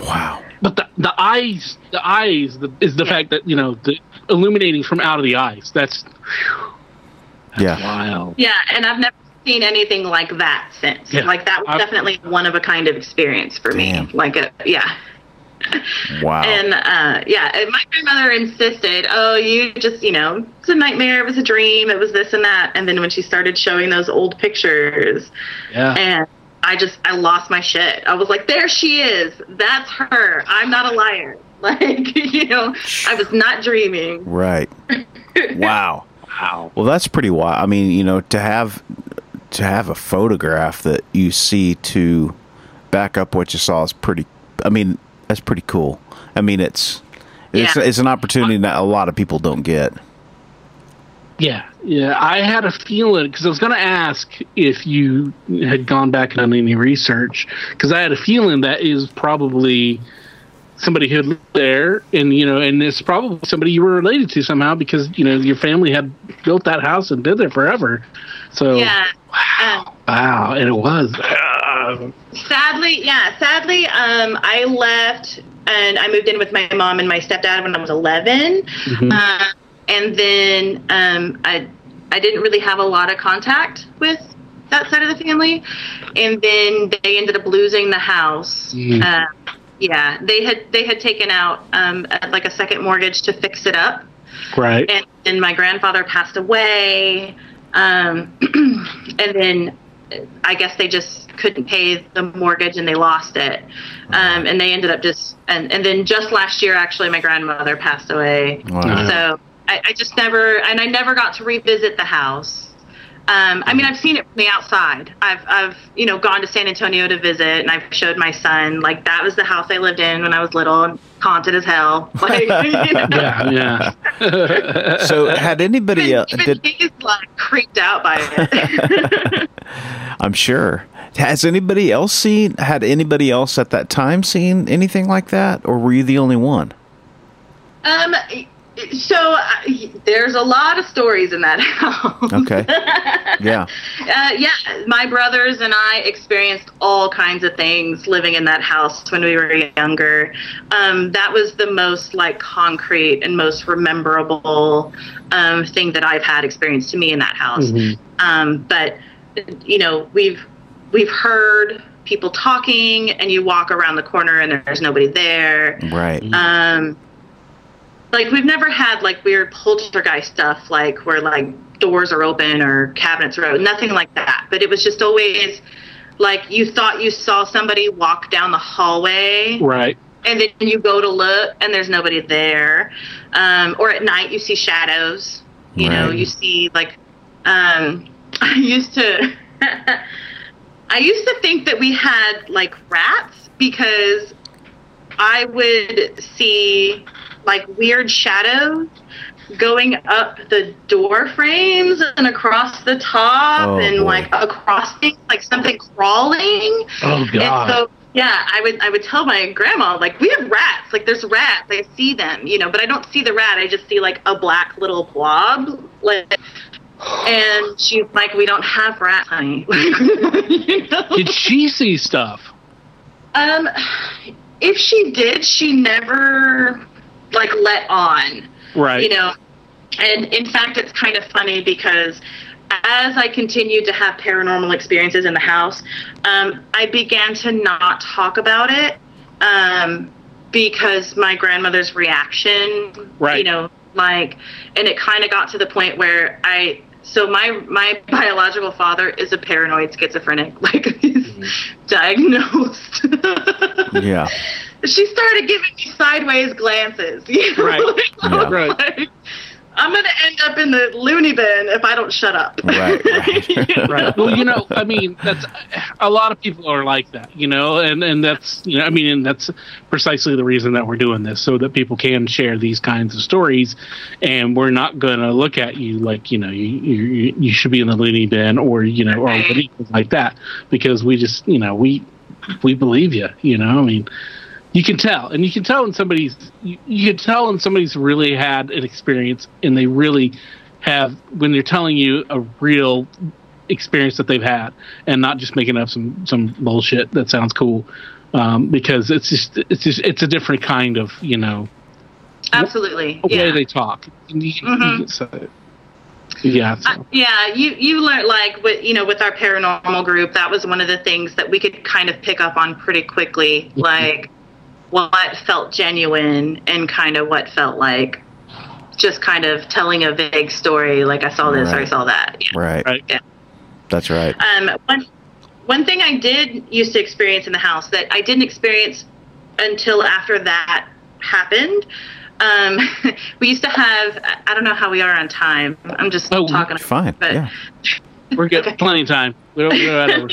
Wow. but the the eyes the eyes the, is the Yeah. fact that you know the illuminating from out of the eyes. That's Yeah. wild. Yeah, and I've never seen anything like that since. Yeah. Like that was I've- definitely one of a kind of experience for Damn. me. Like a yeah. [laughs] Wow. And uh, yeah, my grandmother insisted, "Oh, you just you know, it's a nightmare. It was a dream. It was this and that." And then when she started showing those old pictures, Yeah. and I just I lost my shit. I was like, "There she is. That's her. I'm not a liar." [laughs] Like you know, I was not dreaming. right. [laughs] Wow. Wow. Well, that's pretty wild. I mean, you know, to have to have a photograph that you see to back up what you saw is pretty. I mean, that's pretty cool. I mean, it's it's Yeah. it's an opportunity that a lot of people don't get. Yeah, Yeah, I had a feeling because I was going to ask if you had gone back and done any research because I had a feeling that is probably somebody who lived there, and you know, and it's probably somebody you were related to somehow because you know your family had built that house and been there forever. So Yeah. wow, Um, wow, and it was. uh, sadly, yeah, sadly, um, I left and I moved in with my mom and my stepdad when I was 11. mhm. Uh, and then um, I, I didn't really have a lot of contact with that side of the family. And then they ended up losing the house. Mm. Uh, yeah, they had they had taken out um, like a second mortgage to fix it up, right. and then my grandfather passed away, um, [clears throat] and then I guess they just couldn't pay the mortgage and they lost it, um, and they ended up just and and then just last year actually my grandmother passed away, Wow. so I, I just never and I never got to revisit the house. Um, I mean, I've seen it from the outside. I've, I've, you know, gone to San Antonio to visit, and I've showed my son like that was the house I lived in when I was little, and haunted as hell. [laughs] Like, you [laughs] know? yeah, yeah. [laughs] So, had anybody even, uh, even did he's like creeped out by it. I'm sure. Has anybody else seen? Had anybody else at that time seen anything like that, or were you the only one? um, so uh, there's a lot of stories in that [laughs] house. Okay. Yeah. [laughs] Uh, yeah, my brothers and I experienced all kinds of things living in that house when we were younger. Um, that was the most like concrete and most rememberable um, thing that I've had experienced to me in that house. Mhm. Um, but you know, we've we've heard people talking, and you walk around the corner and there's nobody there. Right. Um, like we've never had like weird poltergeist stuff, like where like doors are open or cabinets are open, nothing like that. But it was just always like you thought you saw somebody walk down the hallway, Right. and then you go to look and there's nobody there. Um, or at night you see shadows. You know, you see like um, [laughs] I used to. [laughs] I used to think that we had like rats because I would see like weird shadows going up the door frames and across the top Oh, and boy. like across things like something crawling. Oh God. so yeah, I would I would tell my grandma like we have rats, like there's rats, I see them, you know, but I don't see the rat, I just see like a black little blob, like. And she's like, "We don't have rats, honey." You [laughs] know? Did she see stuff? Um, if she did, she never like let on, Right. you know. And in fact, it's kind of funny because as I continued to have paranormal experiences in the house, um, I began to not talk about it um, because my grandmother's reaction, Right. you know, like, and it kind of got to the point where I. So my my [laughs] biological father is a paranoid schizophrenic, like [laughs] he's diagnosed. [laughs] Yeah. She started giving me sideways glances. [laughs] You know? Right. I Yeah. was Right. like, I'm gonna end up in the loony bin if I don't shut up. Right, right. [laughs] [laughs] right. Well, you know, I mean, that's a lot of people are like that, you know, and and that's you know, I mean, and that's precisely the reason that we're doing this, so that people can share these kinds of stories, and we're not going to look at you like you know you you you should be in the loony bin or you know or anything like that because we just you know we we believe you, you know, I mean. You can tell, and you can tell when somebody's you, you can tell when somebody's really had an experience, and they really have when they're telling you a real experience that they've had and not just making up some some bullshit that sounds cool um, because it's just it's just it's a different kind of you know Absolutely. way Yeah. they talk Mhm. so, yeah so. Uh, yeah, you you learn like with you know with our paranormal group that was one of the things that we could kind of pick up on pretty quickly, like what felt genuine and kind of what felt like just kind of telling a vague story, like I saw this or I saw that. Yeah. Right. Right. Yeah. That's right. Um, one one thing I did used to experience in the house that I didn't experience until after that happened. Um, [laughs] we used to have I don't know how we are on time. I'm just Oh, talking. Fine. But Yeah. [laughs] we're getting Okay. plenty of time we don't go that [laughs] over.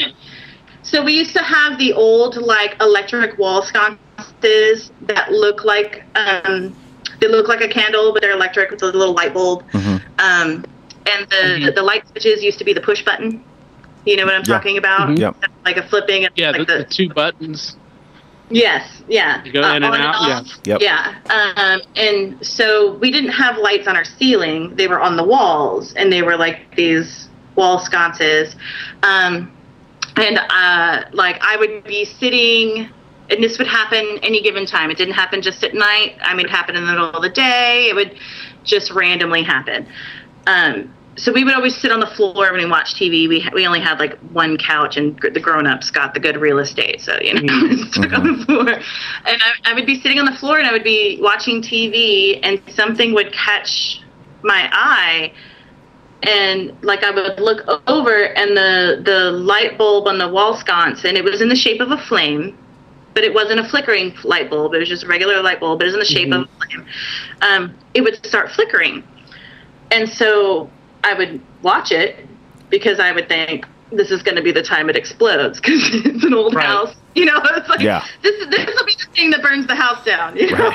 So we used to have the old like electric wall sconces that look like um, they look like a candle, but they're electric with a little light bulb. Mhm. Um, and the the light switches used to be the push button. You know what I'm Yeah. talking about? Mhm. Yep. Like a flipping. and Yeah, like the, the two buttons. Yes, yeah. You go in and on out, yeah. Yep. Yeah. Um, and so we didn't have lights on our ceiling. They were on the walls, and they were like these wall sconces. Um, and uh, like I would be sitting, and this would happen any given time. It didn't happen just at night. I mean, it happened in the middle of the day. It would just randomly happen. Um, so we would always sit on the floor when we watched TV. We we only had like one couch, and gr- the grown ups got the good real estate. So you know, [laughs] stuck on the floor, and I, I would be sitting on the floor, and I would be watching TV, and something would catch my eye, and like I would look over, and the the light bulb on the wall sconce, and it was in the shape of a flame, but it wasn't a flickering light bulb. It was just a regular light bulb, but it was in the shape of a flame. Um, it would start flickering, and so I would watch it because I would think this is going to be the time it explodes because [laughs] it's an old Right. house. You know, it's like Yeah. this. This will be the thing that burns the house down. [laughs] You know.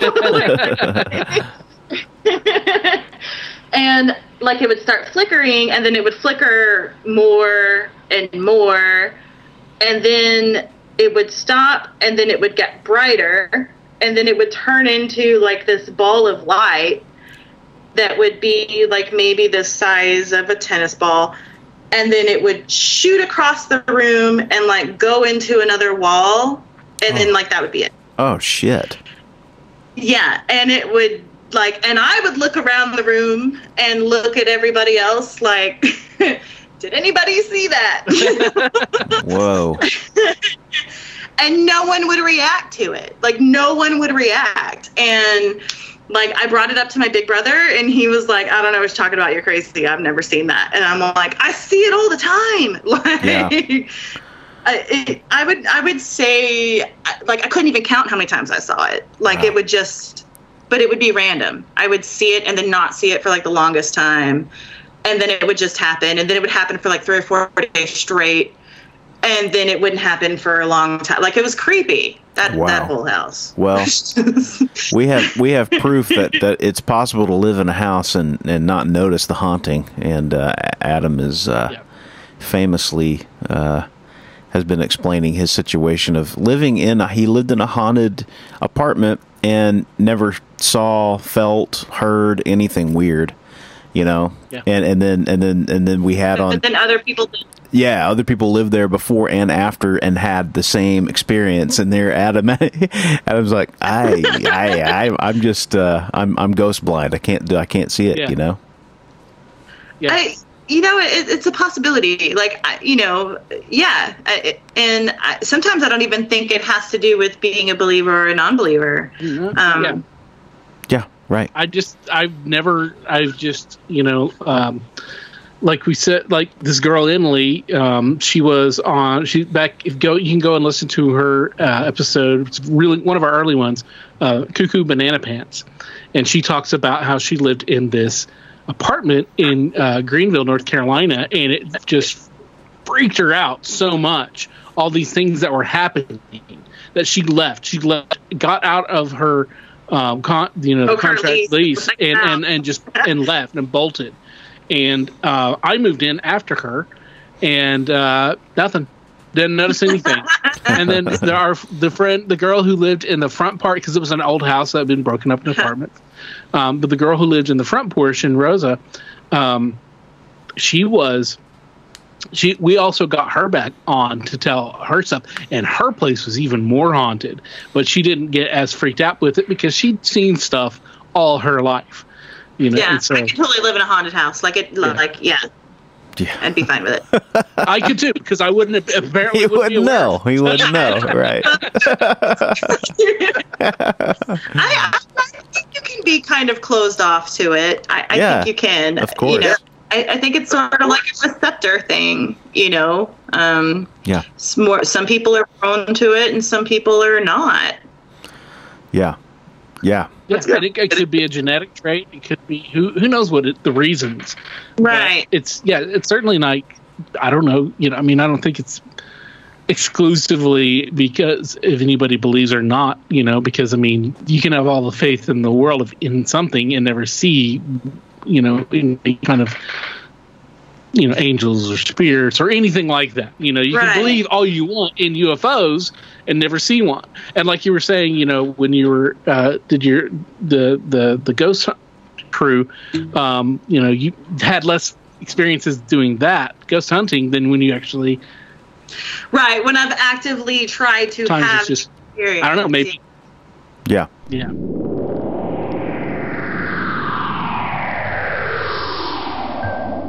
[laughs] and like it would start flickering, and then it would flicker more and more, and then it would stop, and then it would get brighter, and then it would turn into like this ball of light that would be like maybe the size of a tennis ball and then it would shoot across the room and like go into another wall and then oh. like that would be it Oh shit. yeah and it would like and i would look around the room and look at everybody else like [laughs] did anybody see that [laughs] Whoa. [laughs] and no one would react to it. Like no one would react. And like I brought it up to my big brother, and he was like, "I don't know what you're talking about. You're crazy. I've never seen that." And I'm like, "I see it all the time." [laughs] Like, Yeah. I, it, I would I would say like I couldn't even count how many times I saw it. Like Wow. it would just, but it would be random. I would see it and then not see it for like the longest time, and then it would just happen, and then it would happen for like three or four days straight and then it wouldn't happen for a long time. Like it was creepy. That Wow. that whole house. Well, [laughs] we have we have proof that, that it's possible to live in a house and, and not notice the haunting. And uh, Adam is uh, Yeah. famously uh, has been explaining his situation of living in. A, he lived in a haunted apartment and never saw, felt, heard anything weird. You know, Yeah. and and then and then and then we had on but then other people. Did. yeah, other people lived there before and after and had the same experience. And there, Adam, [laughs] Adam's like, I, I, I, I'm just, uh, I'm, I'm ghost blind. I can't do, I can't see it. Yeah. You know? Yeah. I, you know, it, it's a possibility. Like, I, you know, yeah. I, and I, sometimes I don't even think it has to do with being a believer or a non-believer. Um, yeah. Right. I just I've never I've just you know um, like we said like this girl Emily um, she was on she back go you can go and listen to her uh, episode. It's really one of our early ones uh, Cuckoo Banana Pants. And she talks about how she lived in this apartment in uh, Greenville North Carolina and it just freaked her out so much. All these things that were happening that she left. She left got out of her um, con, you know Oh, contract lease. Like, and, and and just and left and bolted. And uh, I moved in after her and uh, nothing. Didn't notice anything. [laughs] And then there are the friend the girl who lived in the front part because it was an old house that had been broken up in apartments um, but the girl who lived in the front portion Rosa um, she was she we also got her back on to tell her stuff and her place was even more haunted but she didn't get as freaked out with it because she'd seen stuff all her life you know Yeah, so I could totally live in a haunted house. Like it, like yeah, Yeah. I'd be fine with it. [laughs] i could too because i wouldn't have apparently He wouldn't wouldn't aware. know. He wouldn't [laughs] know. Right. I, [laughs] I, I think you can be kind of closed off to it. I, I Yeah, think you can. of course. You know, I, I think it's sort of like a receptor thing. You know, um, Yeah. it's more. Some people are prone to it, and some people are not. Yeah. Yeah. Yeah, and it, it could be a genetic trait it could be who who knows what it, the reasons Right. it's yeah it's certainly like i don't know you know i mean i don't think it's exclusively because if anybody believes or not you know because i mean you can have all the faith in the world of in something and never see you know any kind of you know angels or spirits or anything like that. You know, you Right. can believe all you want in UFOs and never see one. And like you were saying, you know, when you were uh, did your the the the ghost hunt crew, um, you know, you had less experiences doing that ghost hunting than when you actually Right. When I've actively tried to times have just. I don't know maybe Yeah. yeah.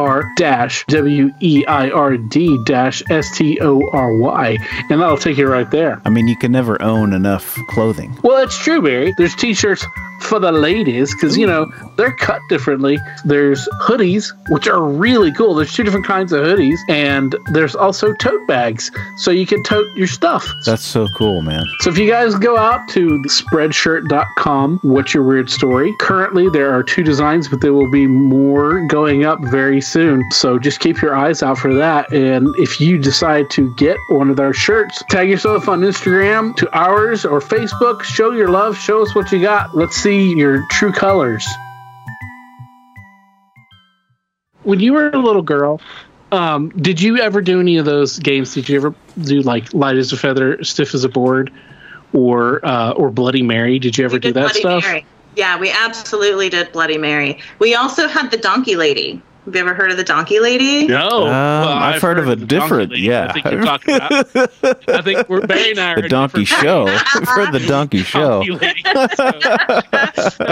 Y-E-R dash W-E-I-R-D dash S-T-O-R-Y. And that'll take you right there. I mean, you can never own enough clothing. Well, it's true, Barry. There's t-shirts for the ladies because you know they're cut differently. There's hoodies, which are really cool. There's two different kinds of hoodies, and there's also tote bags, so you can tote your stuff. That's so cool, man. So if you guys go out to spreadshirt.com, what's your weird story? Currently, there are two designs, but there will be more going up very soon. So just keep your eyes out for that. And if you decide to get one of our shirts, tag yourself on Instagram to ours or Facebook. Show your love. Show us what you got. Let's see your true colors. When you were a little girl, um, did you ever do any of those games? Did you ever do like light as a feather, stiff as a board, or uh, or Bloody Mary? Did you ever We do that Bloody stuff? Mary. Yeah, we absolutely did Bloody Mary. We also had the Donkey Lady. Have you ever heard of the Donkey Lady? No, Um, I've heard of a different- lady. yeah. I think you're talking about. [laughs] I think we're Barry and I are The Donkey Show. [laughs] I've heard the Donkey Show. donkey lady. [laughs] what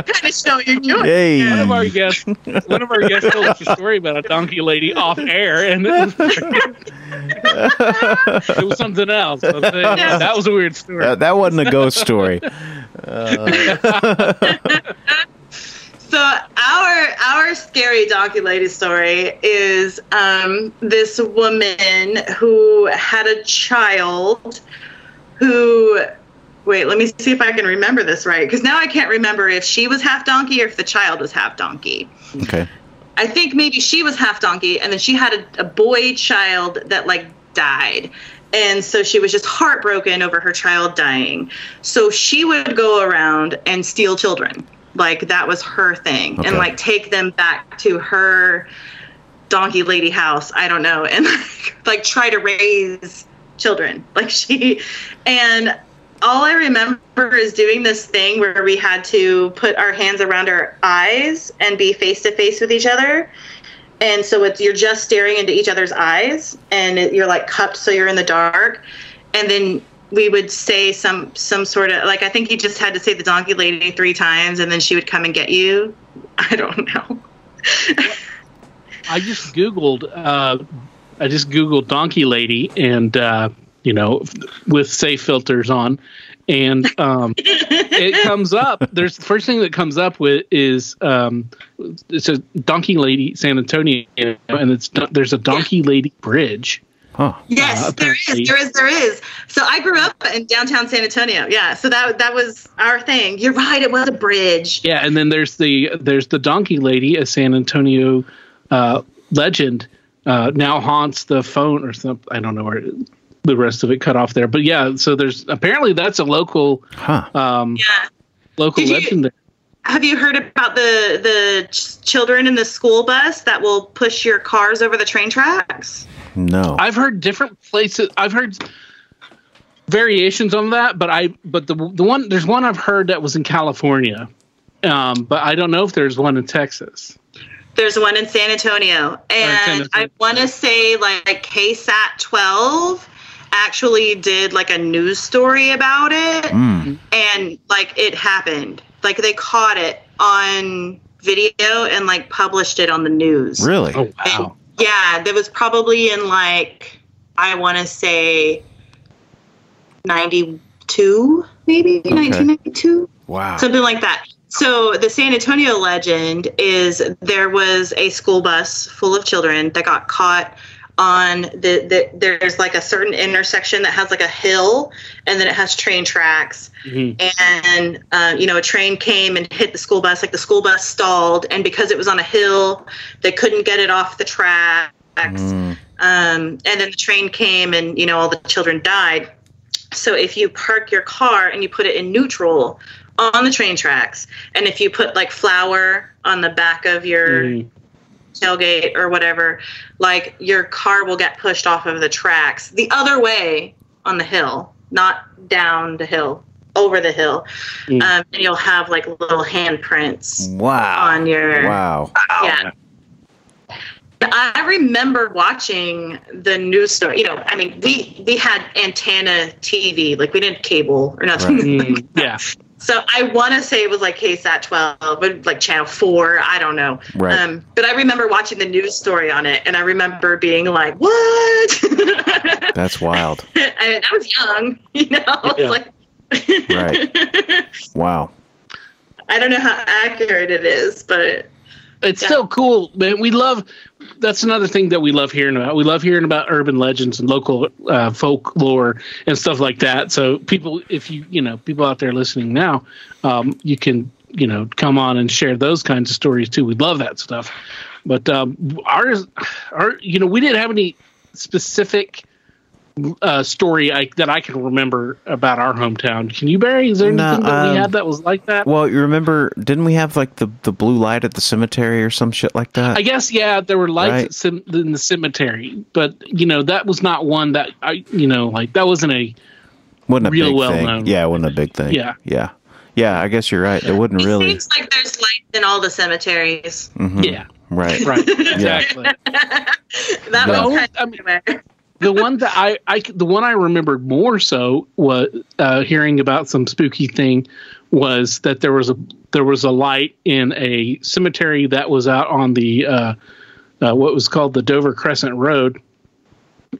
kind of show you're doing? Hey. one of our guests, one of our guests told us a story about a donkey lady off air, and it was, it was something else. Was saying, That was a weird story. That, that wasn't a ghost story. So our our scary donkey lady story is um, this woman who had a child who wait let me see if I can remember this right because now I can't remember if she was half donkey or if the child was half donkey. Okay. I think maybe she was half donkey, and then she had a, a boy child that like died. And so she was just heartbroken over her child dying. So she would go around and steal children. Like that was her thing. Okay. And like take them back to her donkey lady house. I don't know. [laughs] And like, like try to raise children. [laughs] Like she, and all I remember is doing this thing where we had to put our hands around our eyes and be face to face with each other. And so it's you're just staring into each other's eyes, and it, you're like cupped, so you're in the dark. And then we would say some some sort of like I think you just had to say the donkey lady three times, and then she would come and get you. [laughs] I don't know. I just googled. Uh, I just googled donkey lady, and uh, you know, with safe filters on, and um, it [laughs] comes up. There's the first thing that comes up with is um, it's a donkey lady San Antonio, and it's there's a donkey lady bridge. Huh. Yes, Uh, there apparently- is. There is. There is. So I grew up in downtown San Antonio. Yeah. So that that was our thing. You're right. It was a bridge. Yeah, and then there's the there's the donkey lady, a San Antonio uh, legend, uh, now haunts the phone or something. I don't know where the rest of it cut off there, but yeah. So there's apparently that's a local Huh. um, Yeah. local Did you- legend. There. Have you heard about the the ch- children in the school bus that will push your cars over the train tracks? No. I've heard different places. I've heard variations on that, but I but the the one there's one I've heard that was in California, um, but I don't know if there's one in Texas. There's one in San Antonio, and Antonio. I want to say like KSAT 12 actually did like a news story about it, Mm. and like it happened. Like they caught it on video and like published it on the news. Really? Oh wow! Yeah, there was probably in like I want to say 92, maybe 1992, Wow. something like that. So the San Antonio legend is there was a school bus full of children that got caught on the, the there's like a certain intersection that has like a hill and then it has train tracks. And uh, you know a train came and hit the school bus like the school bus stalled. And because it was on a hill they couldn't get it off the tracks. Um, and then the train came and you know all the children died. So if you park your car and you put it in neutral on the train tracks and if you put like flour on the back of your Mm. Tailgate or whatever, like your car will get pushed off of the tracks the other way on the hill, not down the hill, over the hill. Mm. Um, and you'll have like little handprints Wow. on your. Wow. Yeah. I remember watching the news story. You know, I mean, we we had antenna TV, like we didn't cable or nothing. Right. Mm, yeah. [laughs] So I want to say it was like KSAT 12, but like Channel 4. I don't know. Right. Um, but I remember watching the news story on it, and I remember being like, "What?" [laughs] That's wild. [laughs] I, mean, I was young, [laughs] you know. Yeah. like, Right. Wow. I don't know how accurate it is, but It's Yeah. still cool, man. We love. That's another thing that we love hearing about. We love hearing about urban legends and local uh, folklore and stuff like that. So people, if you you know people out there listening now, um, you can you know come on and share those kinds of stories too. We love that stuff. But um, ours, our you know we didn't have any specific uh, story I, that I can remember about our hometown. Can you, Barry? Is there No, anything that um, we had that was like that? Well, you remember? Didn't we have like the the blue light at the cemetery or some shit like that? I guess yeah, there were lights Right. at sim- in the cemetery, but you know that was not one that I you know like that wasn't a wasn't a real big well thing. known. Yeah, it wasn't a big thing. Yeah. Yeah. Yeah. I guess you're right. It [laughs] wouldn't it really. seems like there's lights in all the cemeteries. Mhm. yeah Right. right [laughs] exactly. [laughs] That Yeah. was kind I mean- everywhere. The one that I, I the one I remembered more so was uh, hearing about some spooky thing was that there was a there was a light in a cemetery that was out on the uh, uh, what was called the Dover Crescent Road,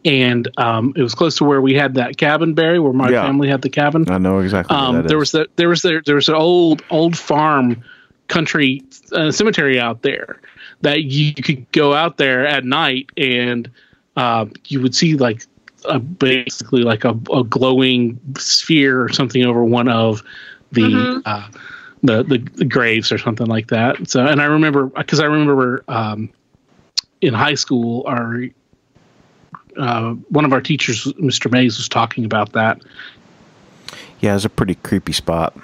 and um, it was close to where we had that cabin, Barry, where my Yeah. family had the cabin. I know exactly. um, that there is. was the, there was there, there was an old old farm country uh, cemetery out there that you could go out there at night and uh, you would see like a, basically like a, a glowing sphere or something over one of the Mhm. uh, the, the the graves or something like that. So and I remember because I remember um, in high school our uh, one of our teachers, Mr. Mays, was talking about that. yeah, it's a pretty creepy spot.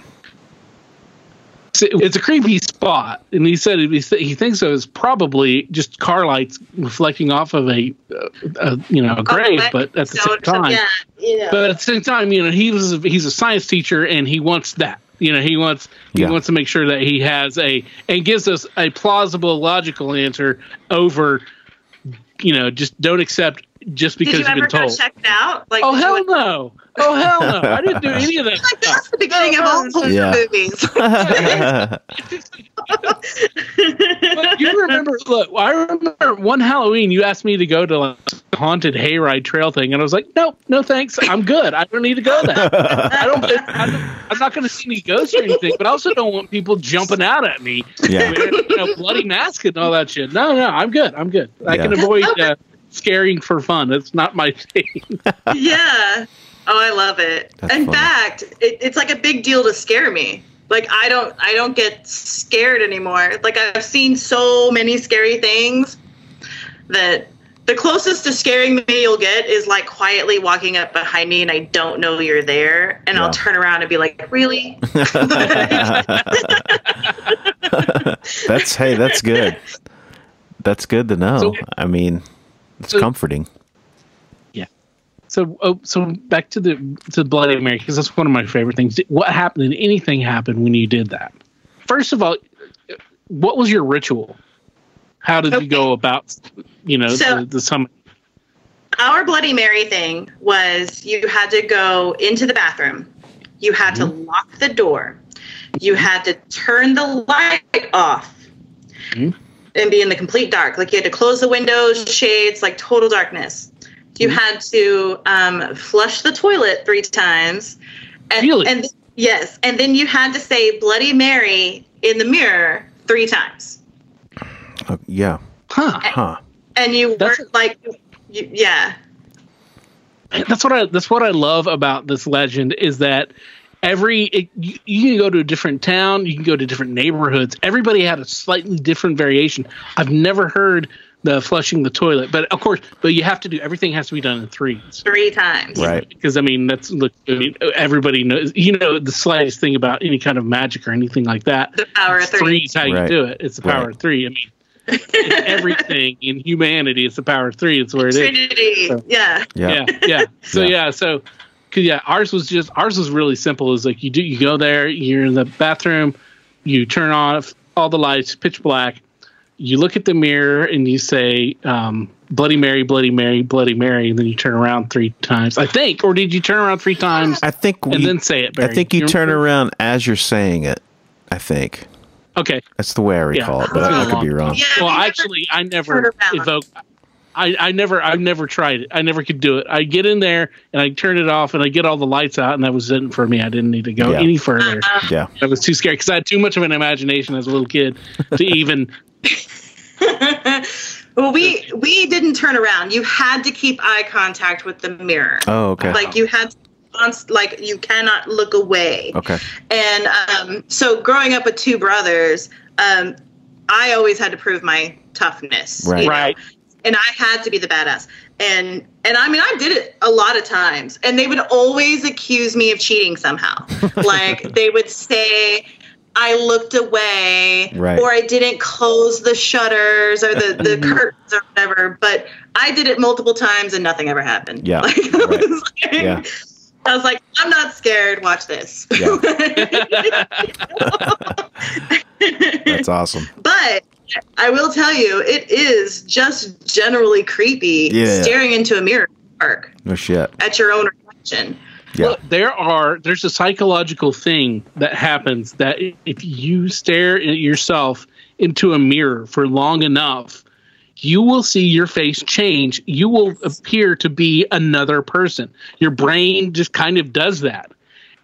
It's it's a creepy spot, and he said he, th- he thinks it was probably just car lights reflecting off of a, uh, a you know a grave, Oh, but at the same time, yeah, yeah. but at the same time, you know, he was he's a science teacher, and he wants that. You know, he wants he Yeah. wants to make sure that he has a and gives us a plausible, logical answer over. You know, just don't accept just because you you've ever been go told. check it out? Like, Oh did hell went- no! Oh hell no! I didn't do [laughs] any of that. Like that's the beginning of all horror Yeah. movies. [laughs] But you remember? Look, I remember one Halloween. You asked me to go to like a haunted hayride trail thing, and I was like, "Nope, no thanks. I'm good. I don't need to go there. [laughs] I don't. I don't I'm not going to see any ghosts or anything, but I also don't want people jumping out at me, yeah. wearing, you know, bloody mask and all that shit. No, no, I'm good. I'm good. I can avoid uh, scaring for fun. It's not my thing. [laughs] yeah. Oh, I love it. That's In funny. fact, it, it's like a big deal to scare me. Like I don't, I don't get scared anymore. Like I've seen so many scary things that the closest to scaring me you'll get is like quietly walking up behind me and I don't know you're there, and Yeah. I'll turn around and be like, "Really?" [laughs] [laughs] that's hey, that's good. That's good to know. So- I mean, it's so- comforting. Yeah. So, oh, so back to the to Bloody Mary because that's one of my favorite things. What happened? Did anything happen when you did that? First of all, what was your ritual? How did you go about, you know, So- the, the summit? Our Bloody Mary thing was you had to go into the bathroom. You had to lock the door. You had to turn the light off Mhm. And be in the complete dark. Like you had to close the windows, shades, like total darkness. You had to um, flush the toilet three times. And, Really? and yes, and then you had to say Bloody Mary in the mirror three times, Uh, yeah. Huh. Huh. and you weren't like, you, yeah, that's what I that's what I love about this legend is that every it, you, you can go to a different town, you can go to different neighborhoods. Everybody had a slightly different variation. I've never heard the flushing the toilet, but of course, but you have to do everything has to be done in threes. three times. Right. Because I mean, that's look. I mean, everybody knows. You know, the slightest thing about any kind of magic or anything like that. The power of three. Three's how Right. you do it. It's the power Right. of three. I mean, [laughs] everything in humanity, it's the power of three. It's where it is. Trinity. Yeah. Yeah. yeah, yeah. So Yeah. yeah, so cause yeah, ours was just ours was really simple. Is like you do you go there, you're in the bathroom, you turn off all the lights, pitch black. You look at the mirror and you say, um, "Bloody Mary, Bloody Mary, Bloody Mary," and then you turn around three times. I think, or did you turn around three times I think and we, then say it? I think you turn remember? around as you're saying it. I think Okay. that's the way I recall it, but It's been I, I a could be wrong. Yeah, Well, actually, I turn never around. evoke. I, I never I never tried it. I never could do it. I get in there and I turn it off and I get all the lights out and that was it for me. I didn't need to go Yeah. any further. [laughs] Yeah. I was too scared because I had too much of an imagination as a little kid to even. [laughs] well, we we didn't turn around. You had to keep eye contact with the mirror. Oh, okay. Like you had, to, like you cannot look away. Okay. And um, so, growing up with two brothers, um, I always had to prove my toughness. Right. you know? Right. And I had to be the badass. And and I mean, I did it a lot of times. And they would always accuse me of cheating somehow. [laughs] like they would say. I looked away, Right. or I didn't close the shutters or the, the [laughs] mm-hmm. curtains or whatever. But I did it multiple times and nothing ever happened. Yeah. [laughs] Like, I Right. was like- Yeah. I was like, I'm not scared. Watch this. Yeah. That's awesome. but I will tell you, it is just generally creepy Yeah. staring into a mirror park No shit. at your own reflection. Yeah. Well, there are there's a psychological thing that happens that if you stare at yourself into a mirror for long enough, you will see your face change. You will appear to be another person. Your brain just kind of does that.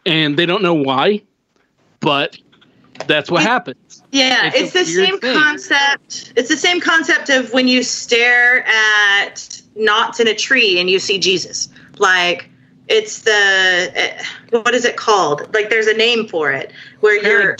And they don't know why, but that's what happens. Yeah, It's it's, the same thing. concept. It's the same concept of when you stare at knots in a tree and you see Jesus. Like it's the eh, what is it called? Like there's a name for it where you're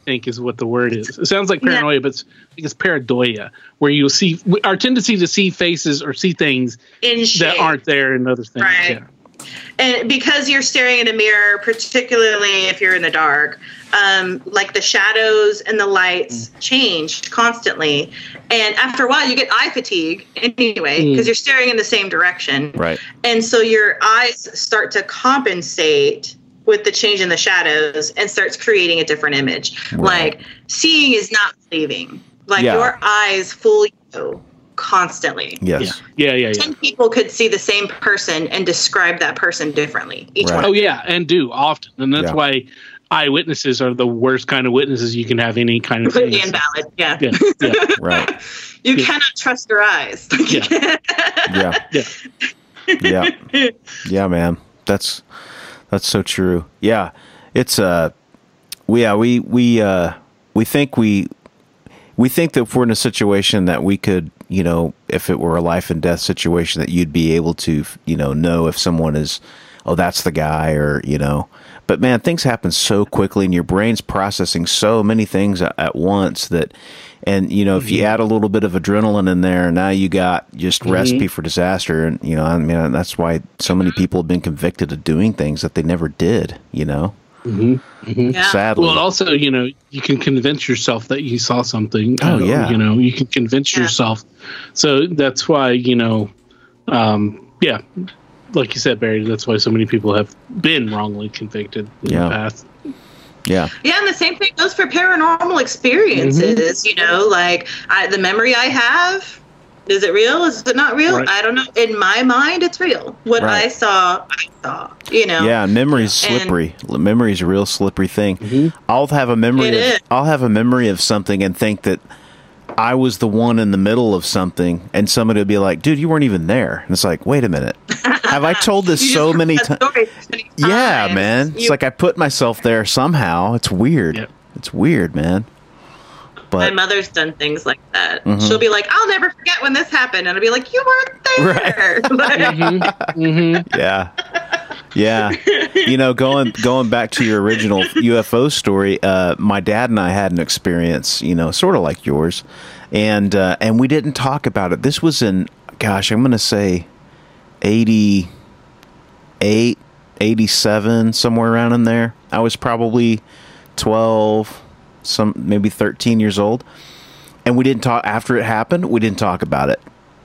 I think, is what the word is. It sounds like paranoia, but it's, I think it's pareidolia, where you see our tendency to see faces or see things in that aren't there and other things. Right. Yeah. and because you're staring in a mirror, particularly if you're in the dark, um, like the shadows and the lights change constantly. And after a while, you get eye fatigue anyway Mm. because you're staring in the same direction. Right. And so your eyes start to compensate with the change in the shadows and starts creating a different image. Right. Like seeing is not believing. Like Yeah. your eyes fool you constantly. Yes. Yeah, yeah, yeah. 10 people could see the same person and describe that person differently. Each Right. one. Oh yeah, and do often, and that's Yeah. why eyewitnesses are the worst kind of witnesses you can have any kind of Completely invalid. Yeah. Yeah, [laughs] yeah, Right. you Yeah. cannot trust your eyes. [laughs] Yeah. Yeah. yeah. Yeah. [laughs] Yeah, man. That's that's so true. Yeah. It's uh we yeah, we we uh we think we we think that if we're in a situation that we could, you know, if it were a life and death situation that you'd be able to, you know, know if someone is oh, that's the guy or, you know. But man, things happen so quickly and your brain's processing so many things at, at once that and you know, if you add a little bit of adrenaline in there, now you got just recipe for disaster. And you know, I mean, that's why so many people have been convicted of doing things that they never did. You know, Yeah. sadly. Well, also, you know, you can convince yourself that you saw something. Oh, uh, yeah. You know, you can convince Yeah. yourself. So that's why, you know, um, yeah, like you said, Barry, that's why so many people have been wrongly convicted in Yeah. the past. yeah, Yeah, and the same thing goes for paranormal experiences. Mm-hmm. You know, like I, the memory I have, is it real? Is it not real? Right. I don't know. In my mind, it's real. What Right. I saw, I saw. You know. yeah. Memory's And- slippery. Memory's a real slippery thing. Mm-hmm. I'll have a memory. It Of, is. I'll have a memory of something and think that I was the one in the middle of something, and somebody would be like, "Dude, you weren't even there." And it's like, "Wait a minute, have I told this [laughs] You so just many heard times?" so many Yeah, times. man. It's like I put myself there somehow. It's weird. Yeah. It's weird, man. My mother's done things like that. Mhm. She'll be like, "I'll never forget when this happened," and I'll be like, "You weren't [laughs] there." Like, [laughs] hmm yeah, yeah. You know, going going back to your original UFO story, uh, my dad and I had an experience. You know, sort of like yours, and uh, and we didn't talk about it. This was in, gosh, I'm going to say, 88, 87, somewhere around in there. I was probably 12, some maybe 13 years old. And we didn't talk after it happened, we didn't talk about it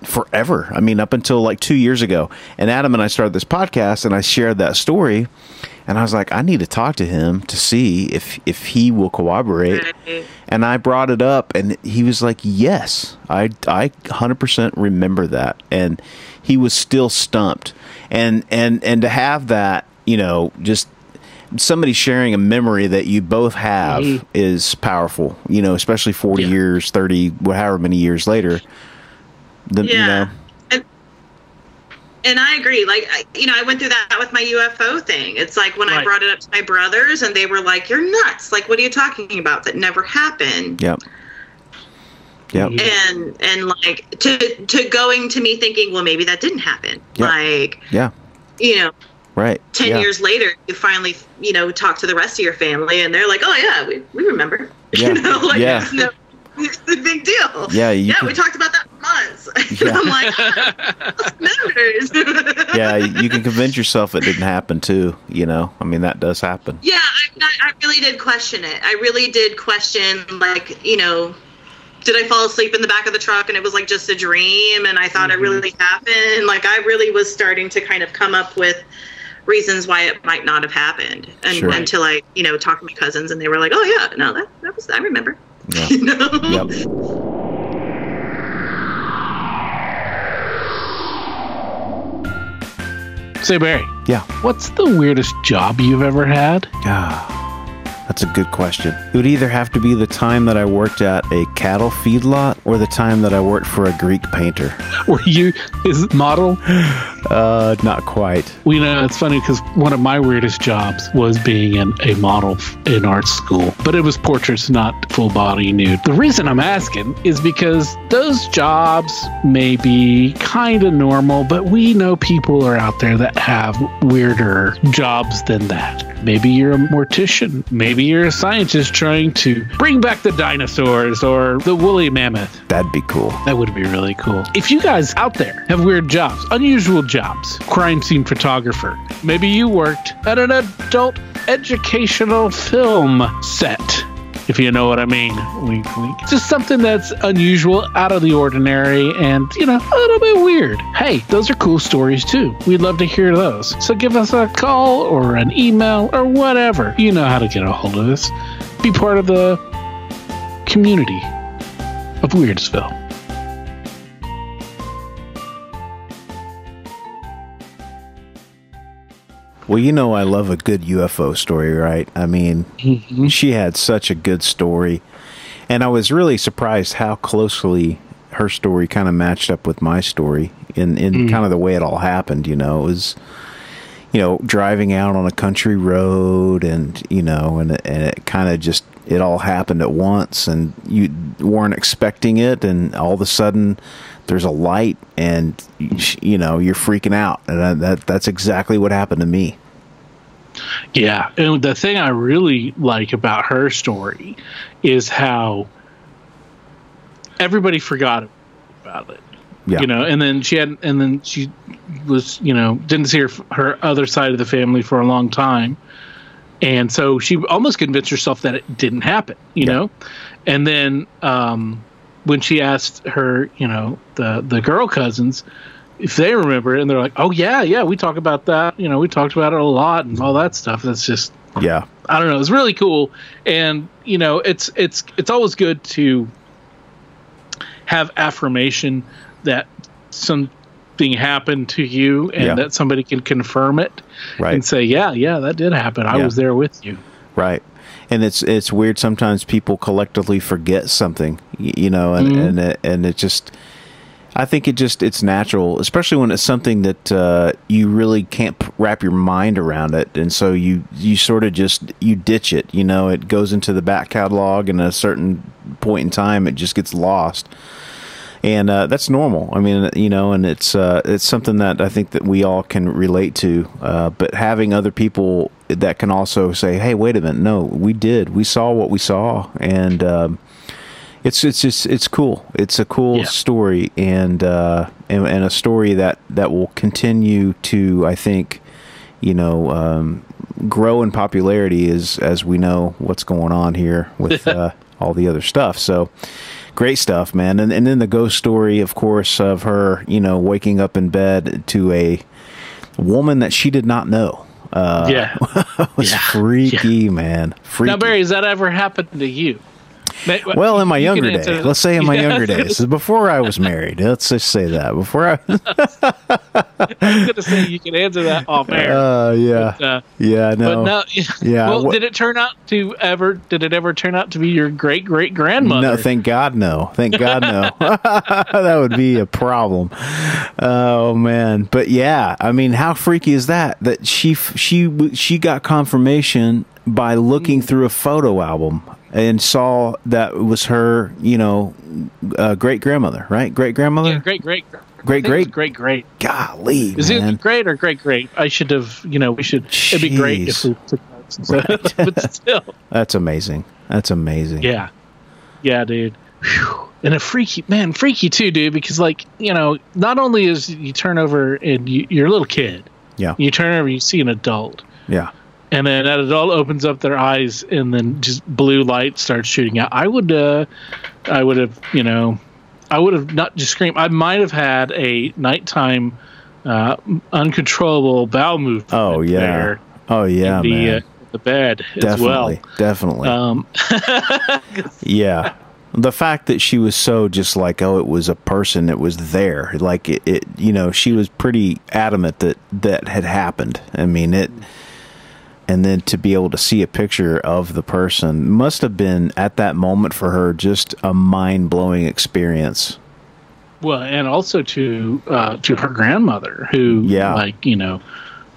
forever. I mean, up until like two years ago. And Adam and I started this podcast and I shared that story. And I was like, I need to talk to him to see if if he will cooperate. And I brought it up, and he was like, "Yes, I I hundred percent remember that." And he was still stumped. And and and to have that, you know, just somebody sharing a memory that you both have Mhm. is powerful. You know, especially forty Yeah. years, thirty, however many years later. The, You Yeah. know, And, and I agree. Like, I, you know, I went through that with my UFO thing. It's like when I brought it up to my brothers, and they were like, "You're nuts! Like, what are you talking about? That never happened." yep, yep, Mhm. And and like to to going to me thinking, well, maybe that didn't happen. Yeah. Like, yeah, you know, right. 10 yeah. years later, you finally, you know, talk to the rest of your family, and they're like, "Oh yeah, we, we remember." [laughs] Yeah. you know, like Yeah. no, it's a big deal. Yeah, you yeah, can- we talked about that for months. [laughs] Yeah. I'm like, ah, yeah, you can convince yourself it didn't happen too. You know, I mean that does happen. Yeah, I, I really did question it. I really did question, like, you know, did I fall asleep in the back of the truck and it was like just a dream and I thought it really happened? Like, I really was starting to kind of come up with reasons why it might not have happened and, Sure. until I, you know, talked to my cousins and they were like, oh, yeah, no, that, that was, I remember. Yeah. [laughs] you know? Yep. Say, Barry, Yeah. what's the weirdest job you've ever had? Ah, that's a good question. It would either have to be the time that I worked at a cattle feedlot or the time that I worked for a Greek painter. [laughs] Were you is model? Uh, not quite. We know it's funny because one of my weirdest jobs was being in a model in art school, but it was portraits, not full body nude. The reason I'm asking is because those jobs may be kind of normal, but we know people are out there that have weirder jobs than that. Maybe you're a mortician. Maybe you're a scientist trying to bring back the dinosaurs or the woolly mammoth. That'd be cool. That would be really cool. If you guys out there have weird jobs, unusual jobs, crime scene photographer, maybe you worked at an adult educational film set. If you know what I mean, wink, wink. Just something that's unusual, out of the ordinary, and you know, a little bit weird. Hey, those are cool stories too. We'd love to hear those. So give us a call or an email or whatever. You know how to get a hold of us. Be part of the community of Weirdsville. Well, you know I love a good UFO story, right? I mean, mm-hmm. she had such a good story. And I was really surprised how closely her story kind of matched up with my story in, in mm. kind of the way it all happened, you know. It was you know, driving out on a country road and, you know, and, and it kind of just, it all happened at once and you weren't expecting it. And all of a sudden there's a light and, you know, you're freaking out. And that, that that's exactly what happened to me. Yeah, and the thing I really like about her story is how everybody forgot about it. Yeah. You know, and then she had, and then she was, you know, didn't see her her other side of the family for a long time, and so she almost convinced herself that it didn't happen. You Yeah. know, and then um, when she asked her, you know, the the girl cousins if they remember it, and they're like, "Oh yeah, yeah, we talk about that. You know, we talked about it a lot and all that stuff." That's just Yeah. I don't know. It's really cool, and you know, it's it's it's always good to have affirmation that something happened to you and Yeah. that somebody can confirm it Right. and say, "Yeah, yeah, that did happen. I Yeah. was there with you." Right. And it's it's weird sometimes people collectively forget something, you know, and Mhm. and it, and it just I think it just it's natural, especially when it's something that uh, you really can't wrap your mind around it, and so you you sort of just you ditch it. You know, it goes into the back catalog, and at a certain point in time, it just gets lost. And uh, that's normal. I mean, you know, and it's uh, it's something that I think that we all can relate to. Uh, but having other people that can also say, "Hey, wait a minute, no, we did, we saw what we saw," and um, it's it's just it's cool. It's a cool Yeah. story, and, uh, and and a story that that will continue to, I think, you know, um, grow in popularity as as we know what's going on here with [laughs] uh, all the other stuff. So. Great stuff, man, and and then the ghost story, of course, of her, you know, waking up in bed to a woman that she did not know. Uh, yeah. [laughs] was Yeah. freaky, man. Freaky. Now, Barry, has that ever happened to you? Ma- Well, in my you younger days, let's say in my Yeah, younger days, before I was married, let's just say that before I, [laughs] I was going to say you can answer that off air. uh, yeah, uh, yeah, but no, no, [laughs] Yeah, Well, wha- did it turn out to ever? Did it ever turn out to be your great great grandmother? no, thank God, no, thank God, no, [laughs] that would be a problem. Oh man, but yeah, I mean, how freaky is that? That she she she got confirmation by looking Mm. through a photo album and saw that it was her, you know, uh, great grandmother, right? Great grandmother. Yeah, great great Great, I think it was great? great great. Golly, Is man. it great or great great? I should have. You know, we should. It'd be great if we took notes. stuff, [laughs] but still, That's amazing. That's amazing. yeah, yeah, dude. Whew. And a freaky man, freaky too, dude. Because like you know, not only is you turn over and you, you're a little kid, Yeah. you turn over, you see an adult, Yeah. And then that adult opens up their eyes and then just blue light starts shooting out i would uh i would have you know i would have not just screamed i might have had a nighttime uh uncontrollable bowel movement Oh yeah. there Oh yeah, the, man. uh, the bed as definitely. well Definitely. um [laughs] [laughs] yeah. The fact that she was so just like, oh, it was a person that was there. Like it, it you know, she was pretty adamant that that had happened. I mean, it and then to be able to see a picture of the person must have been at that moment for her just a mind-blowing experience. well and also to uh to her grandmother who Yeah. like you know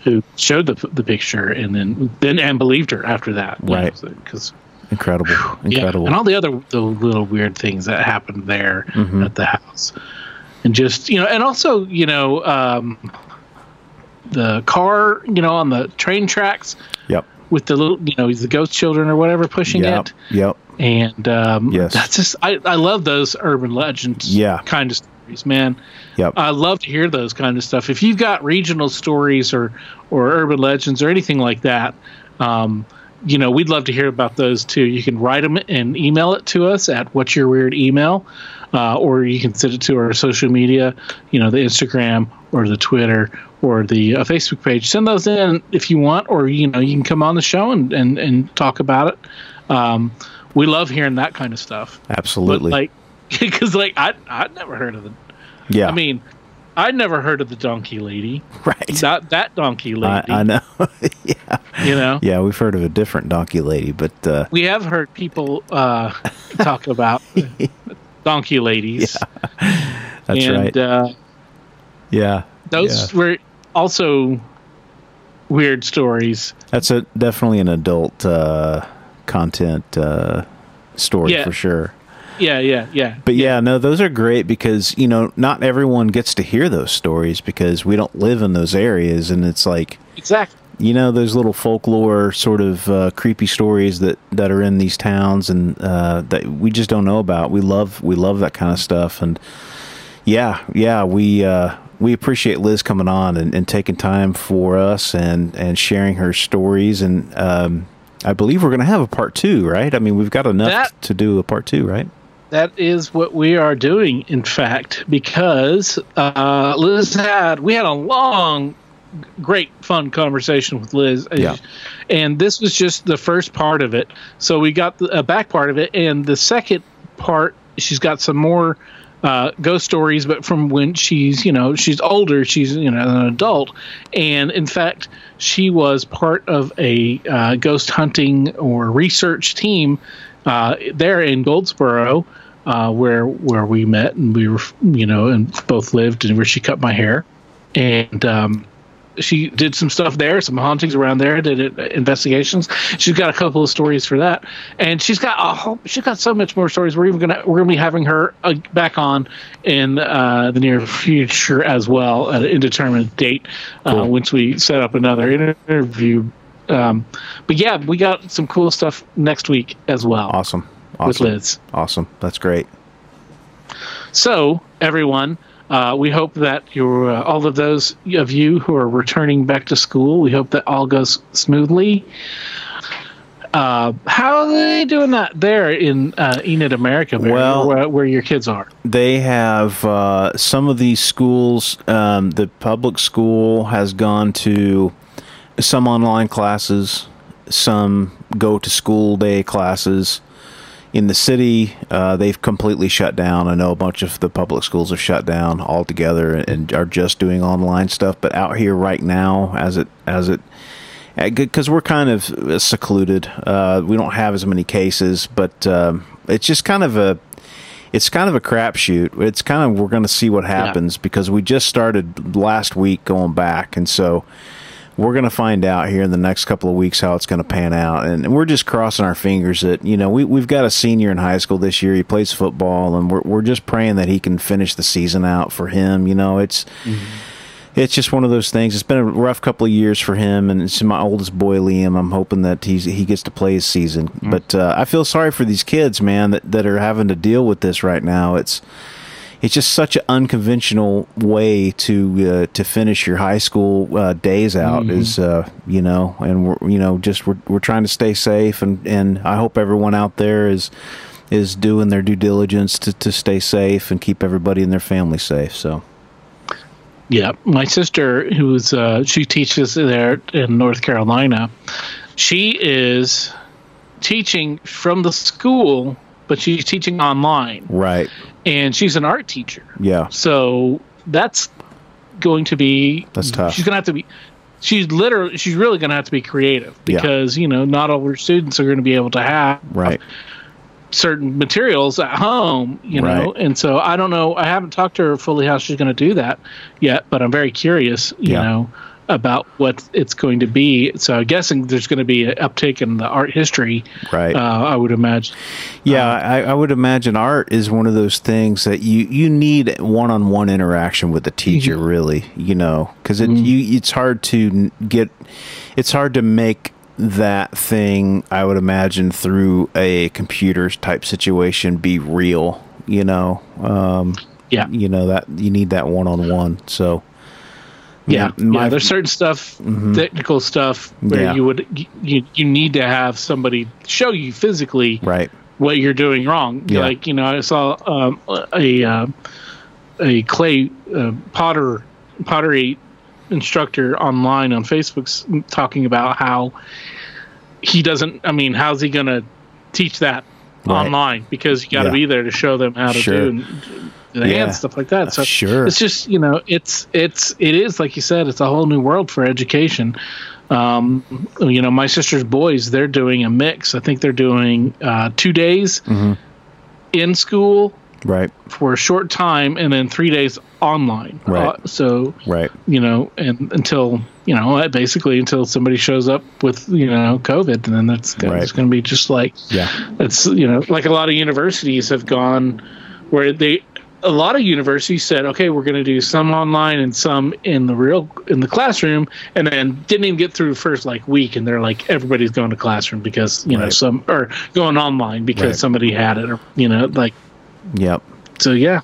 who showed the the picture and then then and believed her after that Right. because Incredible. Incredible. Yeah, and all the other the little weird things that happened there Mm-hmm. at the house, and just you know, and also you know, um, the car, you know, on the train tracks yep. with the little, you know, the ghost children or whatever pushing Yep. it, Yep. and um, Yes. that's just I I love those urban legends, Yeah. kind of stories, man. Yep. I love to hear those kind of stuff. If you've got regional stories or or urban legends or anything like that, um, you know, we'd love to hear about those too. You can write them and email it to us at what's your weird email, uh, or you can send it to our social media, you know, the Instagram or the Twitter or the uh, Facebook page. Send those in if you want, or you know, you can come on the show and and, and talk about it. Um, we love hearing that kind of stuff. Absolutely. But like, [laughs] because like I I'd never heard of the. yeah. I mean, I'd never heard of the donkey lady. right. Not that donkey lady. I know. [laughs] yeah. You know, Yeah, we've heard of a different donkey lady, but uh, we have heard people uh, talk about [laughs] donkey ladies. that's and, right. Uh, yeah. those Yeah. were also weird stories. That's a definitely an adult uh, content uh, story Yeah. for sure. Yeah, yeah, yeah. But yeah, no, those are great because you know not everyone gets to hear those stories because we don't live in those areas, and it's like Exactly. you know those little folklore sort of uh, creepy stories that that are in these towns and uh, that we just don't know about. We love we love that kind of stuff, and yeah, yeah, we uh, we appreciate Liz coming on and, and taking time for us and and sharing her stories, and um, I believe we're going to have a part two, right? I mean, we've got enough That- to do a part two, right? That is what we are doing, in fact, because uh, Liz had we had a long, great, fun conversation with Liz, Yeah. and this was just the first part of it. So we got the a back part of it, and the second part, she's got some more uh, ghost stories, but from when she's you know she's older, she's you know an adult, and in fact, she was part of a uh, ghost hunting or research team uh, there in Goldsboro uh, where where we met and we were you know and both lived and where she cut my hair, and um, she did some stuff there, some hauntings around there, did it, investigations. She's got a couple of stories for that, and she's got a whole, she's got so much more stories. We're even gonna we're gonna be having her uh, back on in uh, the near future as well at an indeterminate date uh, Cool. once we set up another interview. Um, but yeah, we got some cool stuff next week as well Awesome. with Liz. Awesome. That's great. So, everyone, uh, we hope that your uh, all of those of you who are returning back to school, we hope that all goes smoothly. Uh, how are they doing that there in uh, Enid America, Barry, Well- where, where your kids are? They have uh, some of these schools. Um, the public school has gone to some online classes, some go to school day classes. In the city, uh, they've completely shut down. I know a bunch of the public schools have shut down altogether and are just doing online stuff. But out here right now, as it as it because we're kind of uh, secluded. Uh, we don't have as many cases, but um, it's just kind of a it's kind of a crapshoot. It's kind of we're going to see what happens because we just started last week going back, and so we're going to find out here in the next couple of weeks how it's going to pan out. And we're just crossing our fingers that you know we we've got a senior in high school this year. He plays football, and we're we're just praying that he can finish the season out for him. You know, it's it's just one of those things. It's been a rough couple of years for him, and it's my oldest boy Liam. I'm hoping that he's he gets to play his season. But uh, I feel sorry for these kids, man, that that are having to deal with this right now. It's it's just such an unconventional way to uh, to finish your high school uh, days out. Is uh, you know, and we're you know just we're we're trying to stay safe, and and I hope everyone out there is is doing their due diligence to, to stay safe and keep everybody and their family safe. So Yeah, my sister, who's uh, she teaches there in North Carolina, she is teaching from the school, but she's teaching online, right, and she's an art teacher. yeah, So that's going to be That's tough. She's gonna have to be. She's literally. She's really gonna have to be creative Yeah. because you know not all her students are going to be able to have right. certain materials at home. You know, Right. and so I don't know. I haven't talked to her fully how she's going to do that yet, but I'm very curious. You Yeah. know. About what it's going to be, so I'm guessing there's going to be an uptake in the art history. Right. Uh, I would imagine. Yeah, I, I would imagine art is one of those things that you, you need one on one interaction with the teacher, Mm-hmm. really. You know, because it you it's hard to get, it's hard to make that thing. I would imagine through a computer type situation be real. You know, um, Yeah. you know that you need that one on one. So Yeah, my- yeah. There's certain stuff, technical stuff, where Yeah. you would you you need to have somebody show you physically right, what you're doing wrong. Yeah. Like you know, I saw um, a uh, a clay uh, potter pottery instructor online on Facebook talking about how he doesn't. I mean, how's he going to teach that Right. online? Because you got to Yeah. be there to show them how to Sure. do and the Yeah. hand stuff like that. So Sure. it's just you know, it's it's it is like you said, it's a whole new world for education. Um, you know, my sister's boys, they're doing a mix. I think they're doing uh, two days Mm-hmm. in school right, for a short time, and then three days online. Right. Uh, so right, you know, and until you know, uh, basically until somebody shows up with you know COVID, and then that's gonna, Right. it's going to be just like yeah, it's you know like a lot of universities have gone where they a lot of universities said okay we're going to do some online and some in the real in the classroom and then didn't even get through the first like week and they're like everybody's going to classroom because you know some or going online because Right. somebody had it or you know like yep. so yeah